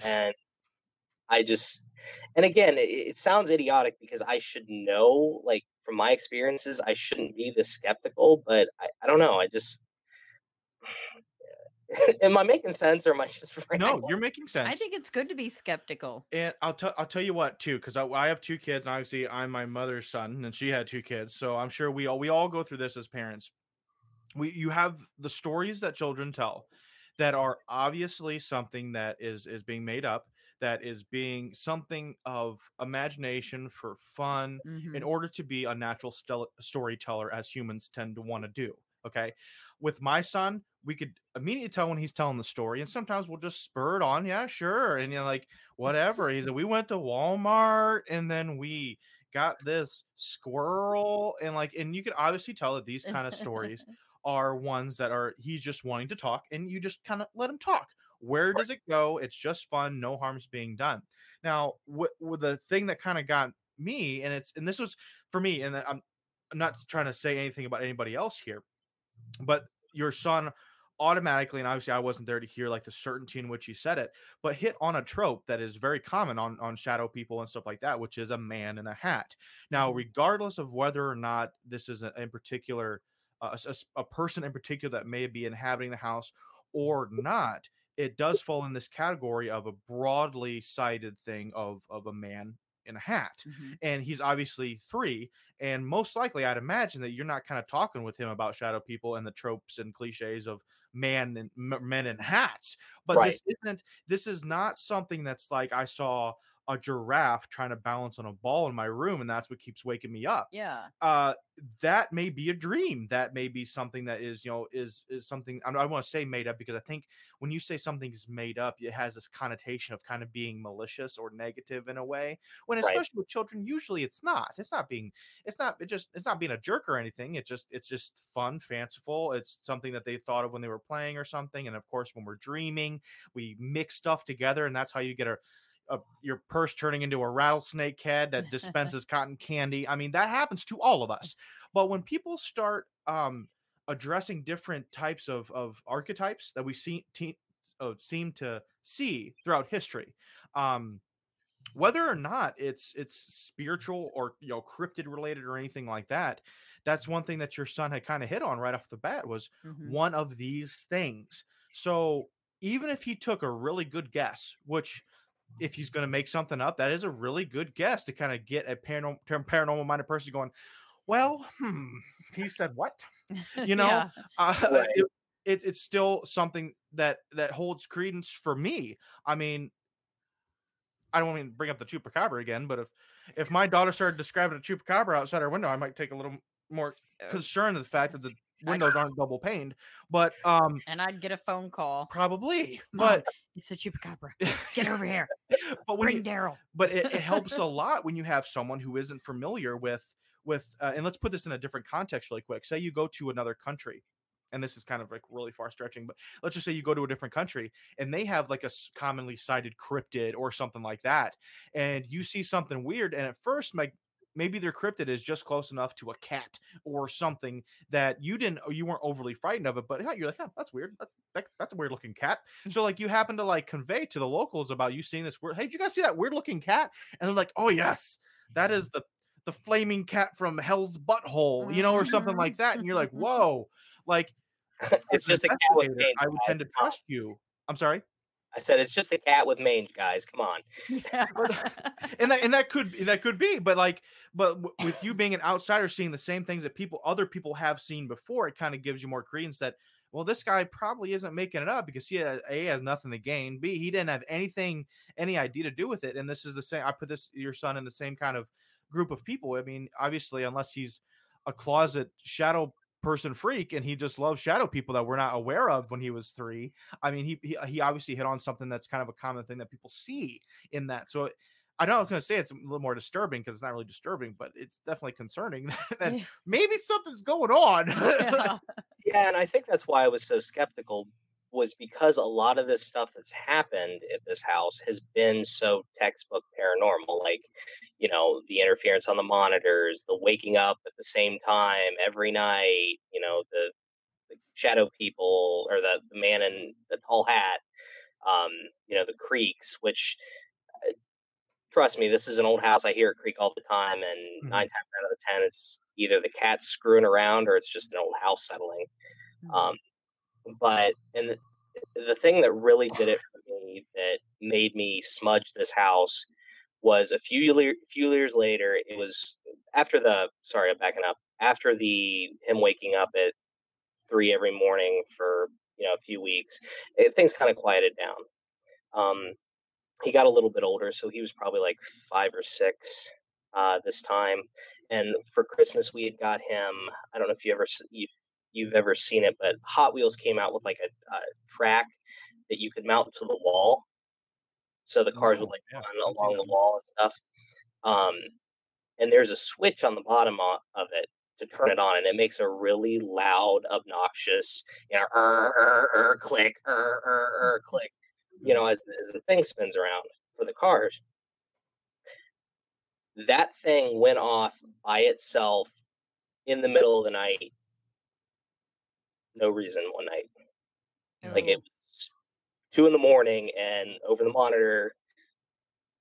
and i just and again it, it sounds idiotic because i should know like from my experiences i shouldn't be this skeptical but i, I don't know i just [LAUGHS] am i making sense or am i just right? [LAUGHS] no, you're making sense. I think it's good to be skeptical. And I'll tell I'll tell you what too, because I, I have two kids, and obviously I'm my mother's son, and she had two kids, so I'm sure we all we all go through this as parents. We you have the stories that children tell that are obviously something that is is being made up, that is being something of imagination for fun, Mhm. in order to be a natural stel- storyteller as humans tend to want to do. Okay. With my son, we could immediately tell when he's telling the story, and sometimes we'll just spur it on. Yeah, sure. And you know, like, whatever. He said, We went to Walmart and then we got this squirrel. And like, and you can obviously tell that these kind of stories [LAUGHS] are ones that are he's just wanting to talk, and you just kind of let him talk. Where does it go? It's just fun. No harm's being done. Now, with, with the thing that kind of got me, and it's and this was for me, and I'm I'm not trying to say anything about anybody else here, but your son automatically, and obviously I wasn't there to hear like the certainty in which he said it, but hit on a trope that is very common on on shadow people and stuff like that, which is a man in a hat. Now, Mhm. regardless of whether or not this is a, in particular uh, a a, person in particular that may be inhabiting the house or [LAUGHS] not, it does fall in this category of a broadly cited thing of of a man in a hat Mhm. and he's obviously three and most likely i'd imagine that you're not kind of talking with him about shadow people and the tropes and cliches of man and men in hats but Right. this isn't this is not something that's like i saw a giraffe trying to balance on a ball in my room and that's what keeps waking me up. Yeah. uh that may be a dream. That may be something that is you know is is something i don't want to say made up because i think when you say something is made up it has this connotation of kind of being malicious or negative in a way when Right. especially with children usually it's not. It's not being it's not it just it's not being a jerk or anything. It just it's just fun fanciful. It's something that they thought of when they were playing or something and of course when we're dreaming we mix stuff together and that's how you get a a, your purse turning into a rattlesnake head that [LAUGHS] dispenses cotton candy. I mean, that happens to all of us. But when people start um, addressing different types of, of archetypes that we see, te- uh, seem to see throughout history, um, whether or not it's it's spiritual or you know cryptid related or anything like that, that's one thing that your son had kind of hit on right off the bat was Mhm. one of these things. So even if he took a really good guess, which if he's going to make something up, that is a really good guess to kind of get a paranormal, paranormal minded person going, well, hmm, he said what? [LAUGHS] You know, Yeah. uh, [LAUGHS] Right. it, it, it's still something that that holds credence for me. I mean, I don't want to bring up the chupacabra again, but if if my daughter started describing a chupacabra outside our window, I might take a little more Uh, concern of the fact that the windows [LAUGHS] aren't double paned. But um, and I'd get a phone call. probably. [LAUGHS] Mom, But it's a chupacabra. Get over here. [LAUGHS] but when Bring Daryl. but it, it helps a lot when you have someone who isn't familiar with with uh, and let's put this in a different context really quick say you go to another country and this is kind of like really far stretching but let's just say you go to a different country and they have like a commonly cited cryptid or something like that and you see something weird and at first like maybe their cryptid is just close enough to a cat or something that you didn't you weren't overly frightened of it but you're like oh, that's weird. That, that, that's a weird looking cat mm. so like you happen to like convey to the locals about you seeing this weird hey did you guys see that weird looking cat? And they're like oh yes. That mm. is the the flaming cat from hell's butthole you know or something mm. like that and you're like [LAUGHS] whoa. Like it's just a cat with investigator, mange. i would tend to trust you. I'm sorry I said it's just a cat with mange, guys. Come on. [LAUGHS] Yeah. [LAUGHS] and that and that could that could be but like but w- with you being an outsider seeing the same things that people other people have seen before it kind of gives you more credence that well this guy probably isn't making it up because he has, a has nothing to gain b he didn't have anything any idea to do with it and this is the same i put this your son in the same kind of group of people i mean obviously unless he's a closet shadow person freak and he just loves shadow people that we're not aware of when he was three i mean he he, he obviously hit on something that's kind of a common thing that people see in that so I don't know I was going to say it's a little more disturbing because it's not really disturbing, but it's definitely concerning [LAUGHS] that Yeah. maybe something's going on. [LAUGHS] Yeah. Yeah, and I think that's why I was so skeptical was because a lot of this stuff that's happened at this house has been so textbook paranormal like you know the interference on the monitors the waking up at the same time every night you know the, the shadow people or the, the man in the tall hat um you know the creaks which uh, trust me this is an old house i hear it creak all the time and Mhm. nine times out of the ten it's either the cat's screwing around or it's just an old house settling Mm-hmm. um, but and the, the thing that really did it for me that made me smudge this house was a few year, few years later. It was after the sorry, I'm backing up. After the him waking up at three every morning for you know a few weeks, it, things kind of quieted down. Um, he got a little bit older, so he was probably like five or six uh, this time. And for Christmas, we had got him. I don't know if you ever you've, you've ever seen it, but Hot Wheels came out with like a, a track that you could mount to the wall, so the cars would Oh, like yeah, run along the wall and stuff. Um, and there's a switch on the bottom of it to turn it on, and it makes a really loud, obnoxious, you know, er, er, er, click, er, er, er, click, you know, as, as the thing spins around for the cars. That thing went off by itself in the middle of the night. No reason one night. Like it Oh. was two in the morning and over the monitor.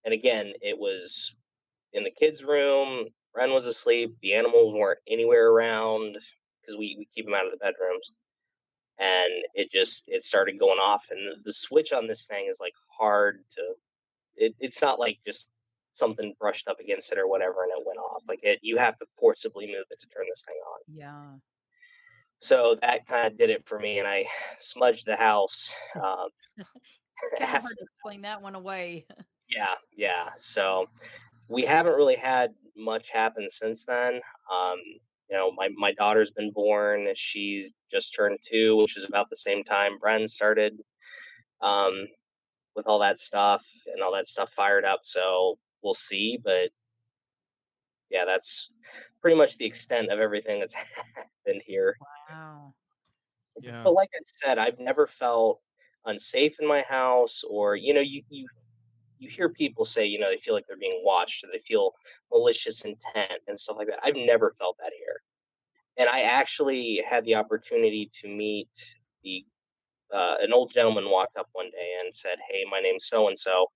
And again, it was in the kids' room. Ren was asleep. The animals weren't anywhere around because we, we keep them out of the bedrooms. And it just it started going off. And the, switch on this thing is like hard to. It, it's not like just something brushed up against it or whatever and it went off. Like it, you have to forcibly move it to turn this thing on. Yeah. So that kind of did it for me, and I smudged the house. Um, [LAUGHS] kind of hard [LAUGHS] to explain that one away. yeah, yeah. So we haven't really had much happen since then. Um, you know, my my daughter's been born. She's just turned two, which is about the same time Bren started um, with all that stuff and all that stuff fired up. So we'll see, but yeah, that's pretty much the extent of everything that's [LAUGHS] happened here. Wow. Yeah. But like I said, I've never felt unsafe in my house, or you know, you you you hear people say, you know, they feel like they're being watched, or they feel malicious intent and stuff like that. I've never felt that here, and I actually had the opportunity to meet the uh, an old gentleman walked up one day and said, "Hey, my name's so and so.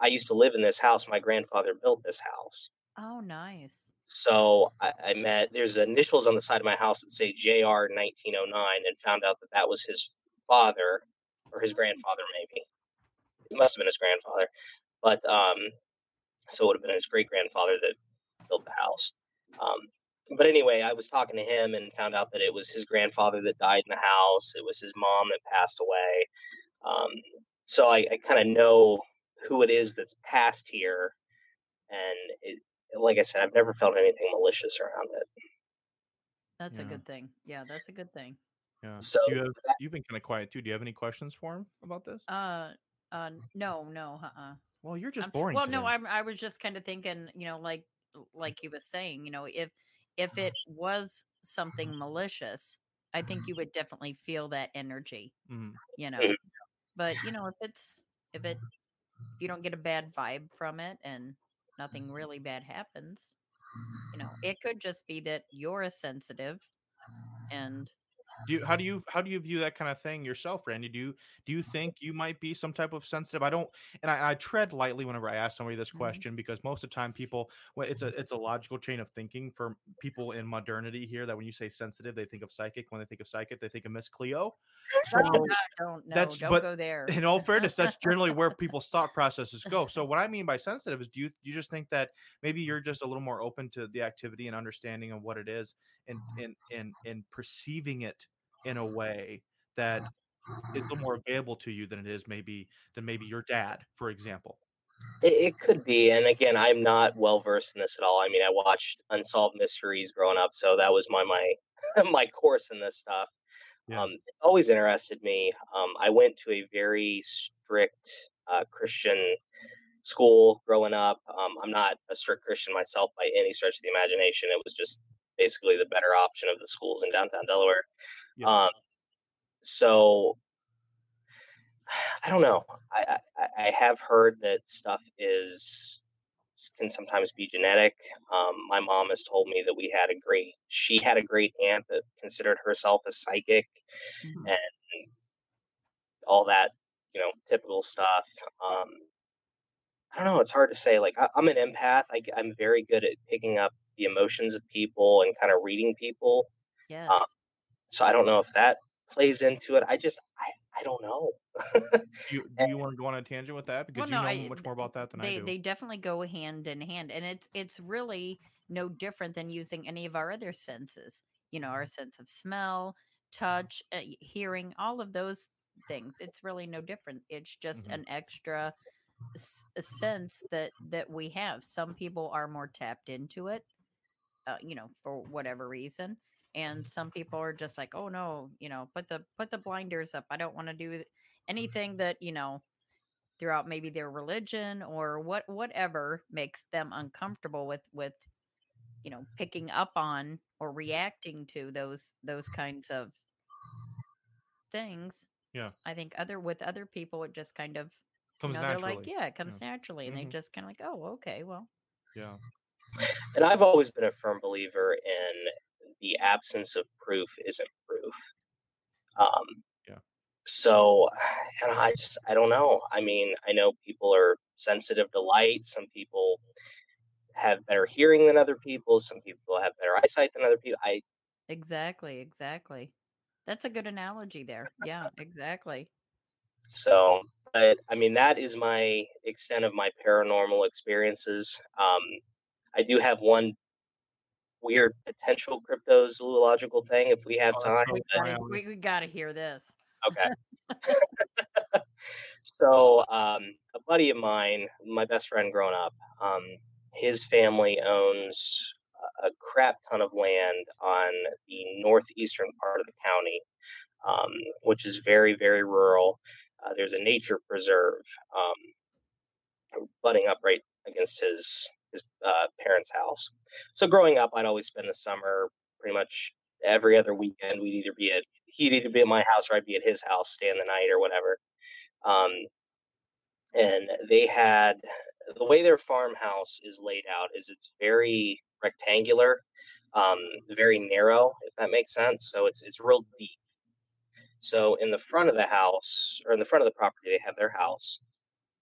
I used to live in this house. My grandfather built this house." Oh, nice. So I, I met. There's initials on the side of my house that say JR 1909, and found out that that was his father or his grandfather, maybe. It must have been his grandfather, but um, so it would have been his great grandfather that built the house. Um, but anyway, I was talking to him and found out that it was his grandfather that died in the house. It was his mom that passed away, Um, so I, I kind of know who it is that's passed here, and it, like I said, I've never felt anything malicious around it. That's a good thing. Yeah, that's a good thing. Yeah. So you have you've been kind of quiet too. Do you have any questions for him about this? Uh, uh, no, no, uh-uh. Well, you're just Um, boring. well, no, today. I'm, I was just kind of thinking, you know, like, like he was saying, you know, if, if it was something malicious, I think you would definitely feel that energy, Mhm. you know. [CLEARS THROAT] But you know, if it's, if it, if you don't get a bad vibe from it and nothing mm-hmm. really bad happens, you know, [SIGHS] it could just be that you're a sensitive, and Do you, how do you how do you view that kind of thing yourself, Randy? Do you do you mm-hmm. think you might be some type of sensitive? I don't, and I, I tread lightly whenever I ask somebody this Mhm. question because most of the time people, well, it's a mm-hmm. it's a logical chain of thinking for people in modernity here that when you say sensitive, they think of psychic. When they think of psychic, they think of Miss Cleo. So don't, don't, no, that's don't but go there. in all fairness, that's generally where people's thought processes go. So what I mean by sensitive is do you you just think that maybe you're just a little more open to the activity and understanding of what it is and and and and perceiving it in a way that is a little more available to you than it is maybe than maybe your dad, for example. It, it could be, and again, I'm not well versed in this at all. I mean, I watched Unsolved Mysteries growing up, so that was my my [LAUGHS] my course in this stuff. Yeah. Um, it's always interested me. Um, I went to a very strict uh, Christian school growing up. Um, I'm not a strict Christian myself by any stretch of the imagination. It was just basically the better option of the schools in downtown Delaware. Yeah. Um, so [SIGHS] I don't know. I, I I have heard that stuff is can sometimes be genetic. Um, my mom has told me that we had a great she had a great aunt that considered herself a psychic Mhm. and all that you know typical stuff. Um, I don't know. It's hard to say. Like I, I'm an empath. I, am very good at picking up the emotions of people and kind of reading people. Yeah. Um, so I don't know if that plays into it. I just I I don't know. Do you, do you want to go on a tangent with that? Because Well, you no, know I- much more about that than they I do? they definitely go hand in hand and it's it's really no different than using any of our other senses you know our [LAUGHS] sense of smell touch uh, hearing all of those things. It's really no different. It's just Mhm. an extra s- sense that that we have. Some people are more tapped into it uh, you know for whatever reason and some people are just like oh no you know put the put the blinders up. I don't want to do anything that you know throughout maybe their religion or what whatever makes them uncomfortable with with you know picking up on or reacting to those those kinds of things Yeah. i think other with other people it just kind of Comes you know naturally. they're like yeah it comes naturally and Mhm. they just kind of like oh okay well yeah. And I've always been a firm believer in the absence of proof isn't proof. Um, So, and I just, I don't know. I mean, I know people are sensitive to light. Some people have better hearing than other people. Some people have better eyesight than other people. I, exactly exactly that's a good analogy there yeah exactly so, but I mean, that is my extent of my paranormal experiences. Um, I do have one weird potential cryptozoological thing if we have Oh, time. we but- fine. gotta, we, we gotta hear this Okay. [LAUGHS] so, um, a buddy of mine, my best friend growing up, um, his family owns a- crap ton of land on the northeastern part of the county, um, which is very, very rural. Uh, there's a nature preserve um, butting up right against his his uh, parents' house. So, growing up, I'd always spend the summer pretty much every other weekend. We'd either be at he'd either be at my house or I'd be at his house, staying the night or whatever. Um, and they had the way their farmhouse is laid out is it's very rectangular, um, very narrow, if that makes sense. So it's it's real deep. So in the front of the house or in the front of the property, they have their house.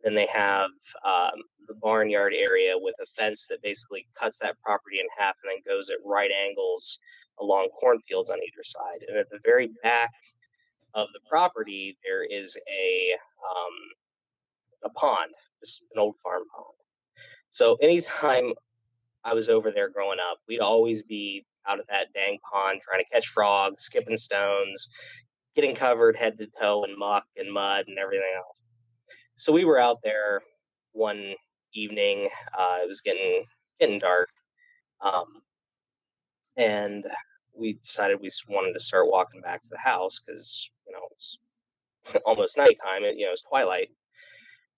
Then they have um, the barnyard area with a fence that basically cuts that property in half and then goes at right angles along cornfields on either side. And at the very back of the property, there is a um, a pond, just an old farm pond. So anytime I was over there growing up, we'd always be out at that dang pond trying to catch frogs, skipping stones, getting covered head to toe in muck and mud and everything else. So we were out there one evening. Uh, it was getting getting dark, um, and we decided we wanted to start walking back to the house because you know it's [LAUGHS] almost nighttime. It, you know, it's twilight.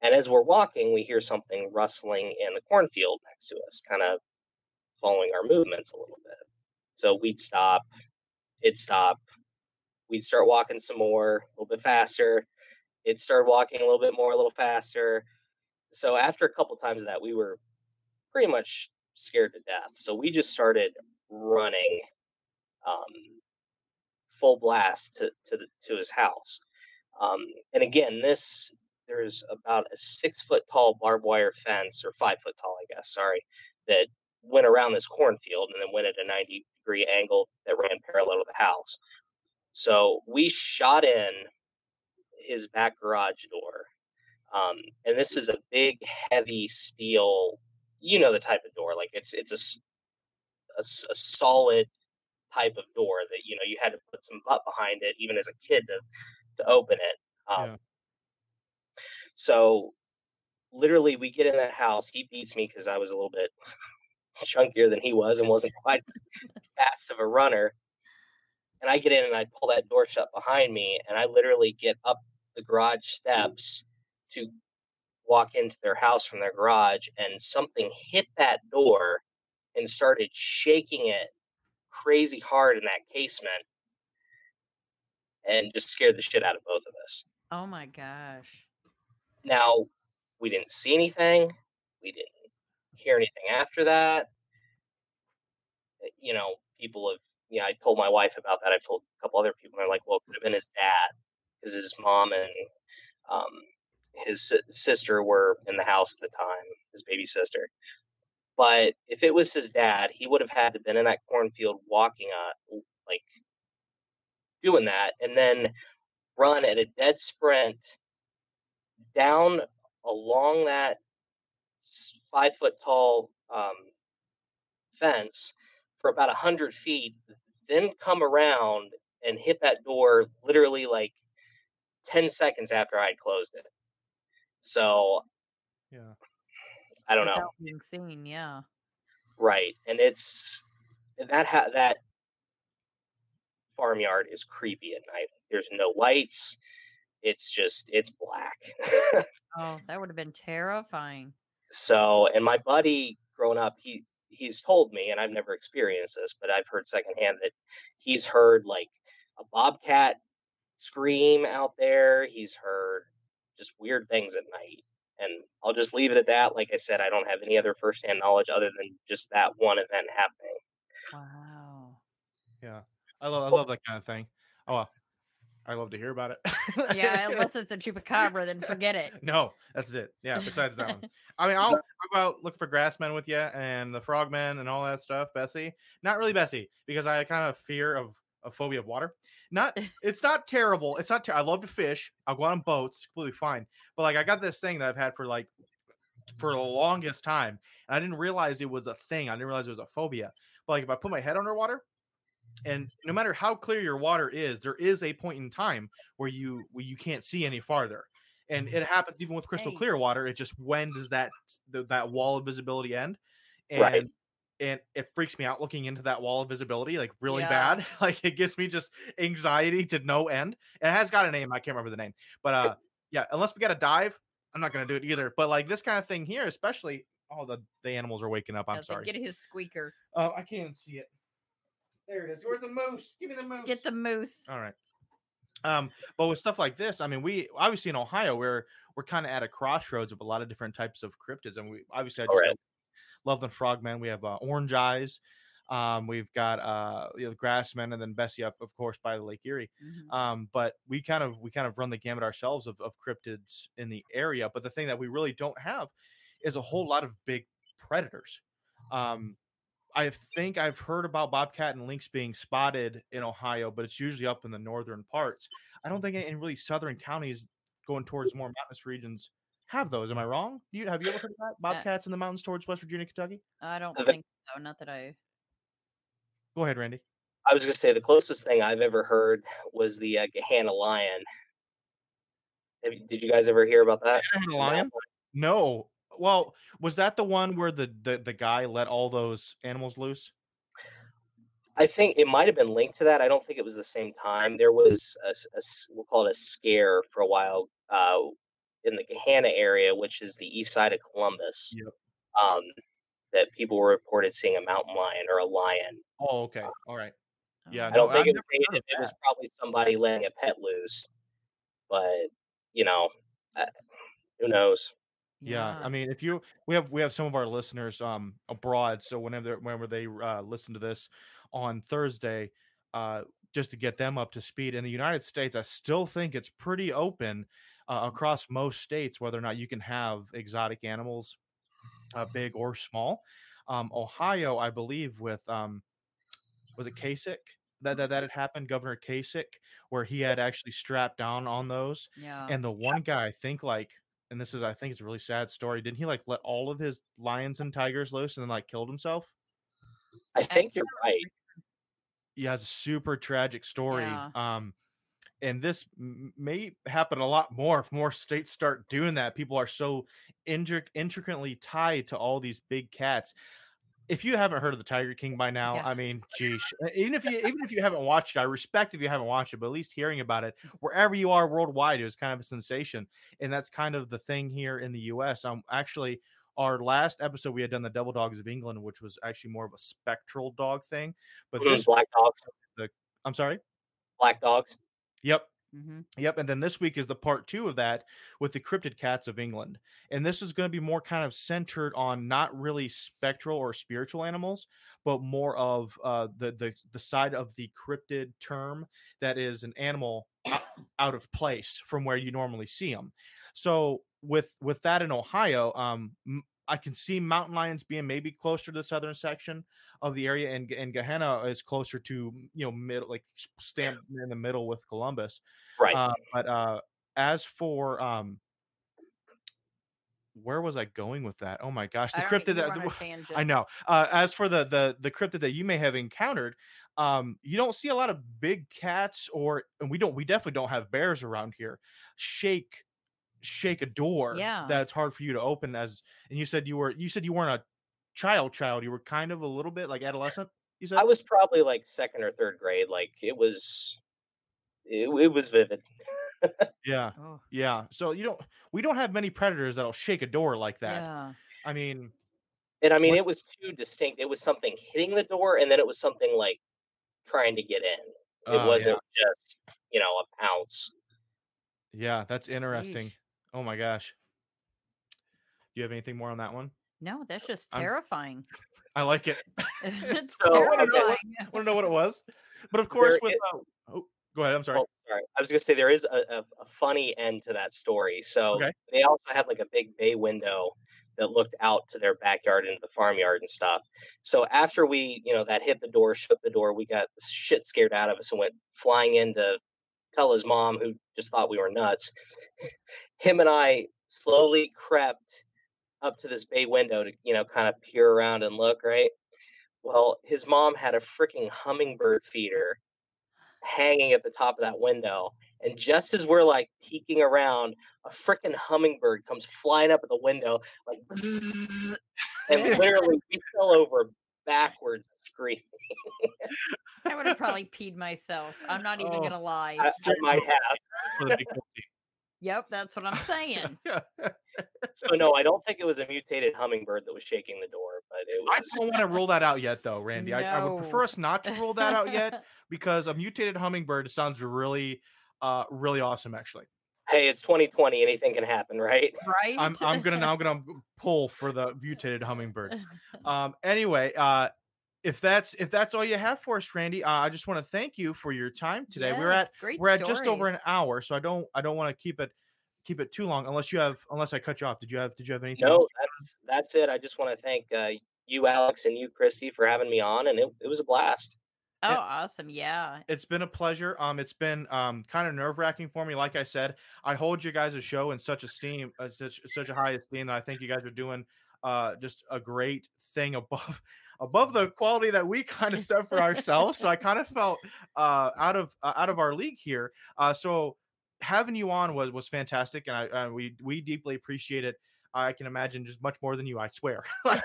And as we're walking, we hear something rustling in the cornfield next to us, kind of following our movements a little bit. So we'd stop, it'd stop, we'd start walking some more, a little bit faster. It'd start walking a little bit more, a little faster. So after a couple times of that, we were pretty much scared to death. So we just started running um, full blast to to, the, to his house. Um, and again, this there's about a six foot tall barbed wire fence, or five foot tall, I guess. Sorry, that went around this cornfield and then went at a 90 degree angle that ran parallel to the house. So we shot in his back garage door. Um, and this is a big, heavy steel. You know the type of door, like it's it's a, a, a solid type of door that you know you had to put some butt behind it, even as a kid, to to open it. Um, yeah. So, literally, we get in that house. He beats me because I was a little bit [LAUGHS] chunkier than he was and wasn't quite fast of a runner. And I get in and I pull that door shut behind me, and I literally get up the garage steps to walk into their house from their garage, and something hit that door and started shaking it crazy hard in that casement and just scared the shit out of both of us. Oh my gosh. Now, we didn't see anything. We didn't hear anything after that. Eh, you know, people have, yeah, I told my wife about that. I've told a couple other people, and they're like, well, it could have been his dad because his mom and um, his sister were in the house at the time, his baby sister. But if it was his dad, he would have had to been in that cornfield walking on like doing that and then run at a dead sprint down along that five foot tall um, fence for about a hundred feet, then come around and hit that door literally like 10 seconds after I'd closed it. So, yeah, I don't know. Being seen, yeah. Right, and it's that ha- that farmyard is creepy at night. There's no lights. It's just it's black. [LAUGHS] oh, that would have been terrifying. So, and my buddy growing up, he he's told me, and I've never experienced this, but I've heard secondhand that he's heard like a bobcat scream out there. He's heard just weird things at night. And I'll just leave it at that. Like I said, I don't have any other firsthand knowledge other than just that one event happening. Wow. Yeah. I love I love that kind of thing. Oh, I love to hear about it. yeah, [LAUGHS] unless it's a chupacabra, then forget it. No, that's it. Yeah, besides that one. [LAUGHS] I mean, I'll, I'll go out look for grassmen with you and the frogmen and all that stuff. Bessie, not really Bessie, because I kind of fear of a phobia of water. Not, [LAUGHS] it's not terrible. It's not. Ter- I love to fish. I'll go on boats. It's completely fine. But like, I got this thing that I've had for like for the longest time, and I didn't realize it was a thing. I didn't realize it was a phobia. But like, if I put my head underwater, and no matter how clear your water is, there is a point in time where you where you can't see any farther. And mm-hmm. it happens even with crystal clear water. It just when does that that wall of visibility end? And right and it freaks me out looking into that wall of visibility like really yeah. bad. [LAUGHS] Like it gives me just anxiety to no end. It has got a name i can't remember the name but uh [LAUGHS] yeah unless we got to dive i'm not gonna do it either. But like this kind of thing here especially oh the the animals are waking up i'm sorry. get his squeaker. Oh i can't see it. There it is where's the moose? Give me the moose. get the moose. All right. Um but with stuff like this i mean we obviously in ohio we're we're kind of at a crossroads of a lot of different types of cryptids and we obviously i just right. Loveland Frogmen. We have uh, Orange Eyes. Um, we've got uh, you know, Grassmen, and then Bessie up, of course, by the Lake Erie. Mm-hmm. Um, but we kind of we kind of run the gamut ourselves of, of cryptids in the area. But the thing that we really don't have is a whole lot of big predators. Um, I think I've heard about bobcat and lynx being spotted in Ohio, but it's usually up in the northern parts. I don't think in really southern counties going towards more mountainous regions have those. Am I wrong? You have you ever heard of that? Uh Bobcats uh, in the mountains towards West Virginia, Kentucky? I don't think so. Not that I. Go ahead, Randy. I was gonna say the closest thing I've ever heard was the uh, Gahanna lion. Have did you guys ever hear about that? Gahanna lion? No. Well, was that the one where the, the the guy let all those animals loose? I think it might have been linked to that. I don't think it was the same time. There was a we'll call it a scare for a while uh, in the Gahanna area, which is the east side of Columbus. Yep. Um, that people were reported seeing a mountain lion or a lion. Oh, okay. All right. Yeah, I don't think it was never native. heard of It was probably somebody letting a pet loose, but you know, uh, who knows? Yeah, I mean, if you we have we have some of our listeners um abroad, so whenever whenever they uh, listen to this on Thursday, uh, just to get them up to speed. In the United States, I still think it's pretty open uh, across most states whether or not you can have exotic animals, uh, big or small. Um, Ohio, I believe, with um, was it Kasich that that that had happened, Governor Kasich, where he had actually strapped down on those. Yeah. And the one guy, I think, like, and this is, I think, it's a really sad story. Didn't he like let all of his lions and tigers loose and then like killed himself? I think you're right. Yeah, it's a super tragic story. Yeah. Um, and this may happen a lot more if more states start doing that. People are so intric- intricately tied to all these big cats. If you haven't heard of the Tiger King by now, Yeah. I mean, geez, even if you even if you haven't watched it, I respect if you haven't watched it, but at least hearing about it wherever you are worldwide, it was kind of a sensation, and that's kind of the thing here in the U.S. Um, actually, our last episode we had done the Devil Dogs of England, which was actually more of a spectral dog thing, but this, Black dogs. I'm sorry. Black dogs. Yep. hmm Yep, and then this week is the part two of that with the cryptid cats of England, and this is going to be more kind of centered on not really spectral or spiritual animals, but more of uh, the the the side of the cryptid term that is an animal out of place from where you normally see them. So with with that in Ohio, um, I can see mountain lions being maybe closer to the southern section of the area, and and Gahanna is closer to you know middle like stand in the middle with Columbus. Right. Uh, but uh, as for um, where was I going with that? Oh my gosh, the cryptid that were on a tangent. I know. Uh, as for the the the cryptid that you may have encountered, um, you don't see a lot of big cats, or and we don't. We definitely don't have bears around here. Shake, shake a door. Yeah. that's hard for you to open. As and you said you were you said you weren't a child child. You were kind of a little bit like adolescent. You said I was probably like second or third grade. Like it was, it, it was vivid. [LAUGHS] yeah. Oh, Yeah. So you don't we don't have many predators that'll shake a door like that. yeah. I mean, And I mean, What- it was too distinct. It was something hitting the door, and then it was something like trying to get in. It uh, wasn't just you know a pounce. Yeah. yeah, that's interesting. Yeesh. Oh my gosh. Do you have anything more on that one? No, that's just I'm- terrifying. [LAUGHS] I like it. [LAUGHS] [LAUGHS] it's So, okay. terrifying. Want to know what it was? But of course, There with is- uh, oh, go ahead. I'm sorry. Oh, sorry. I was gonna say there is a, a, a funny end to that story. So Okay. they also had like a big bay window that looked out to their backyard into the farmyard and stuff. So after we, you know, that hit the door, shook the door, we got the shit scared out of us and went flying in to tell his mom, who just thought we were nuts. Him and I slowly crept up to this bay window to, you know, kind of peer around and look, right? Well, his mom had a freaking hummingbird feeder hanging at the top of that window. And just as we're like peeking around, a freaking hummingbird comes flying up at the window, like, "Bzzz," and literally we fell over backwards screaming. I would have probably peed myself. I'm not even Oh. gonna lie. I, I might have. For the big guilty. Yep, that's what I'm saying. [LAUGHS] So no, I don't think it was a mutated hummingbird that was shaking the door, but it I don't want to [LAUGHS] rule that out yet, though, Randy. I, I would prefer us not to rule that out yet [LAUGHS] because a mutated hummingbird sounds really, uh, really awesome. Actually, Hey, it's 2020. Anything can happen, right? right? I'm I'm gonna now I'm gonna pull for the mutated hummingbird. Um. Anyway, uh, if that's if that's all you have for us, Randy, uh, I just want to thank you for your time today. we're at great we're at just over an hour, so I don't I don't want to keep it keep it too long unless you have unless I cut you off. Did you have Did you have anything? No, that's that's it. I just want to thank uh, you, Alex, and you, Christy, for having me on, and it, it was a blast. Oh, Yeah. awesome. Yeah. It's been a pleasure. Um, it's been um kind of nerve wracking for me. Like I said, I hold you guys' a show in such esteem, uh, such such a high esteem that I think you guys are doing uh just a great thing above [LAUGHS] above the quality that we kind of set for ourselves. So I [LAUGHS] kind of felt uh, out of uh, out of our league here. Uh, so having you on was was fantastic, and I uh, we we deeply appreciate it. I can imagine just much more than you. I swear. [LAUGHS] like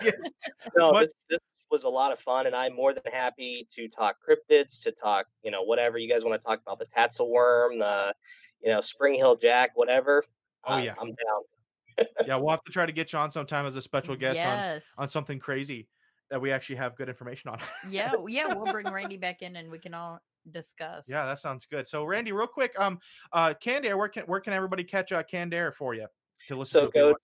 no, this, this was a lot of fun, and I'm more than happy to talk cryptids, to talk, you know, whatever you guys want to talk about the Tatzelwurm, the, you know, Spring-heeled Jack, whatever. Oh yeah, I'm down yeah, we'll have to [LAUGHS] try to get you on sometime as a special guest yes. on, on something crazy that we actually have good information on. [LAUGHS] yeah, yeah, we'll bring Randy back in and we can all discuss. Yeah, that sounds good. So Randy, real quick, um uh Canned where can where can everybody catch uh Canned for you to listen so to go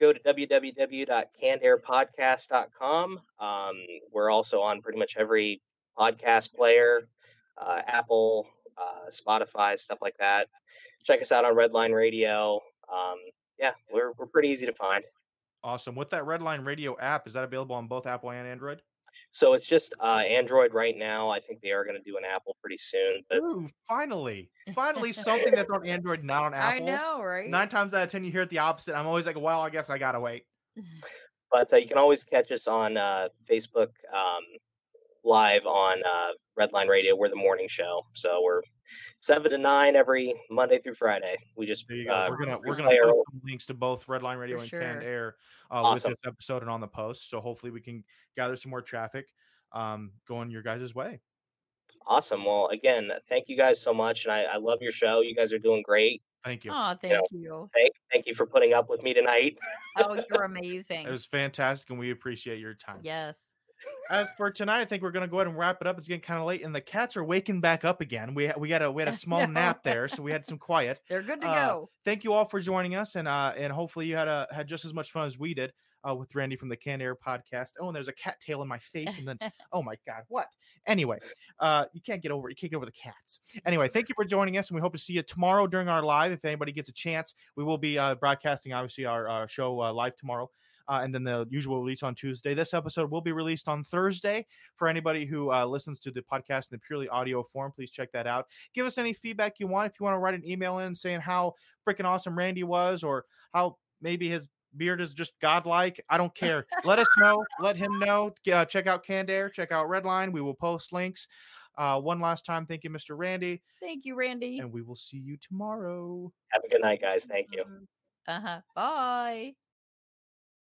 go to www.cannedairpodcast.com. Um, we're also on pretty much every podcast player, uh, Apple, uh, Spotify, stuff like that. Check us out on Redline Radio. Um, yeah, we're we're pretty easy to find. Awesome. With that Redline Radio app, is that available on both Apple and Android? So it's just uh, Android right now. I think they are going to do an Apple pretty soon. But Ooh, finally, finally [LAUGHS] something that's on Android, not on Apple. I know, right? Nine times out of ten, you hear it the opposite. I'm always like, well, I guess I gotta wait. [LAUGHS] But uh, you can always catch us on uh, Facebook um, live on uh, Redline Radio. We're the morning show, so we're seven to nine every Monday through Friday. We just uh, we're gonna we're gonna put links to both Redline Radio For and sure. Canned Air uh, awesome. with this episode and on the post. So hopefully we can gather some more traffic um, going your guys' way. Awesome. Well, again, thank you guys so much, and I, I love your show. You guys are doing great. Thank you. Oh, thank you. Know, you. Thank, thank you for putting up with me tonight. oh, [LAUGHS] you're amazing. It was fantastic, and we appreciate your time. Yes as for tonight, I think we're gonna go ahead and wrap it up. It's getting kind of late, and the cats are waking back up again. We we had a we had a [LAUGHS] small nap there, so we had some quiet. They're good to uh, go. Thank you all for joining us, and uh, and hopefully you had a had just as much fun as we did uh, with Randy from the Canned Air podcast. Oh, and there's a cat tail in my face, and then [LAUGHS] oh my god, what? Anyway, uh, you can't get over you can't get over the cats. Anyway, thank you for joining us, and we hope to see you tomorrow during our live. If anybody gets a chance, we will be uh, broadcasting obviously our, our show uh, live tomorrow uh, and then the usual release on Tuesday. This episode will be released on Thursday. For anybody who uh, listens to the podcast in the purely audio form, please check that out. Give us any feedback you want. If you want to write an email in saying how freaking awesome Randy was, or how maybe his beard is just godlike. I don't care. Let us know. Let him know. Uh, check out Canned Air. Check out Redline. We will post links. Uh, one last time, thank you, Mr. Randy. Thank you, Randy. And we will see you tomorrow. Have a good night, guys. Thank you. Uh huh. Bye.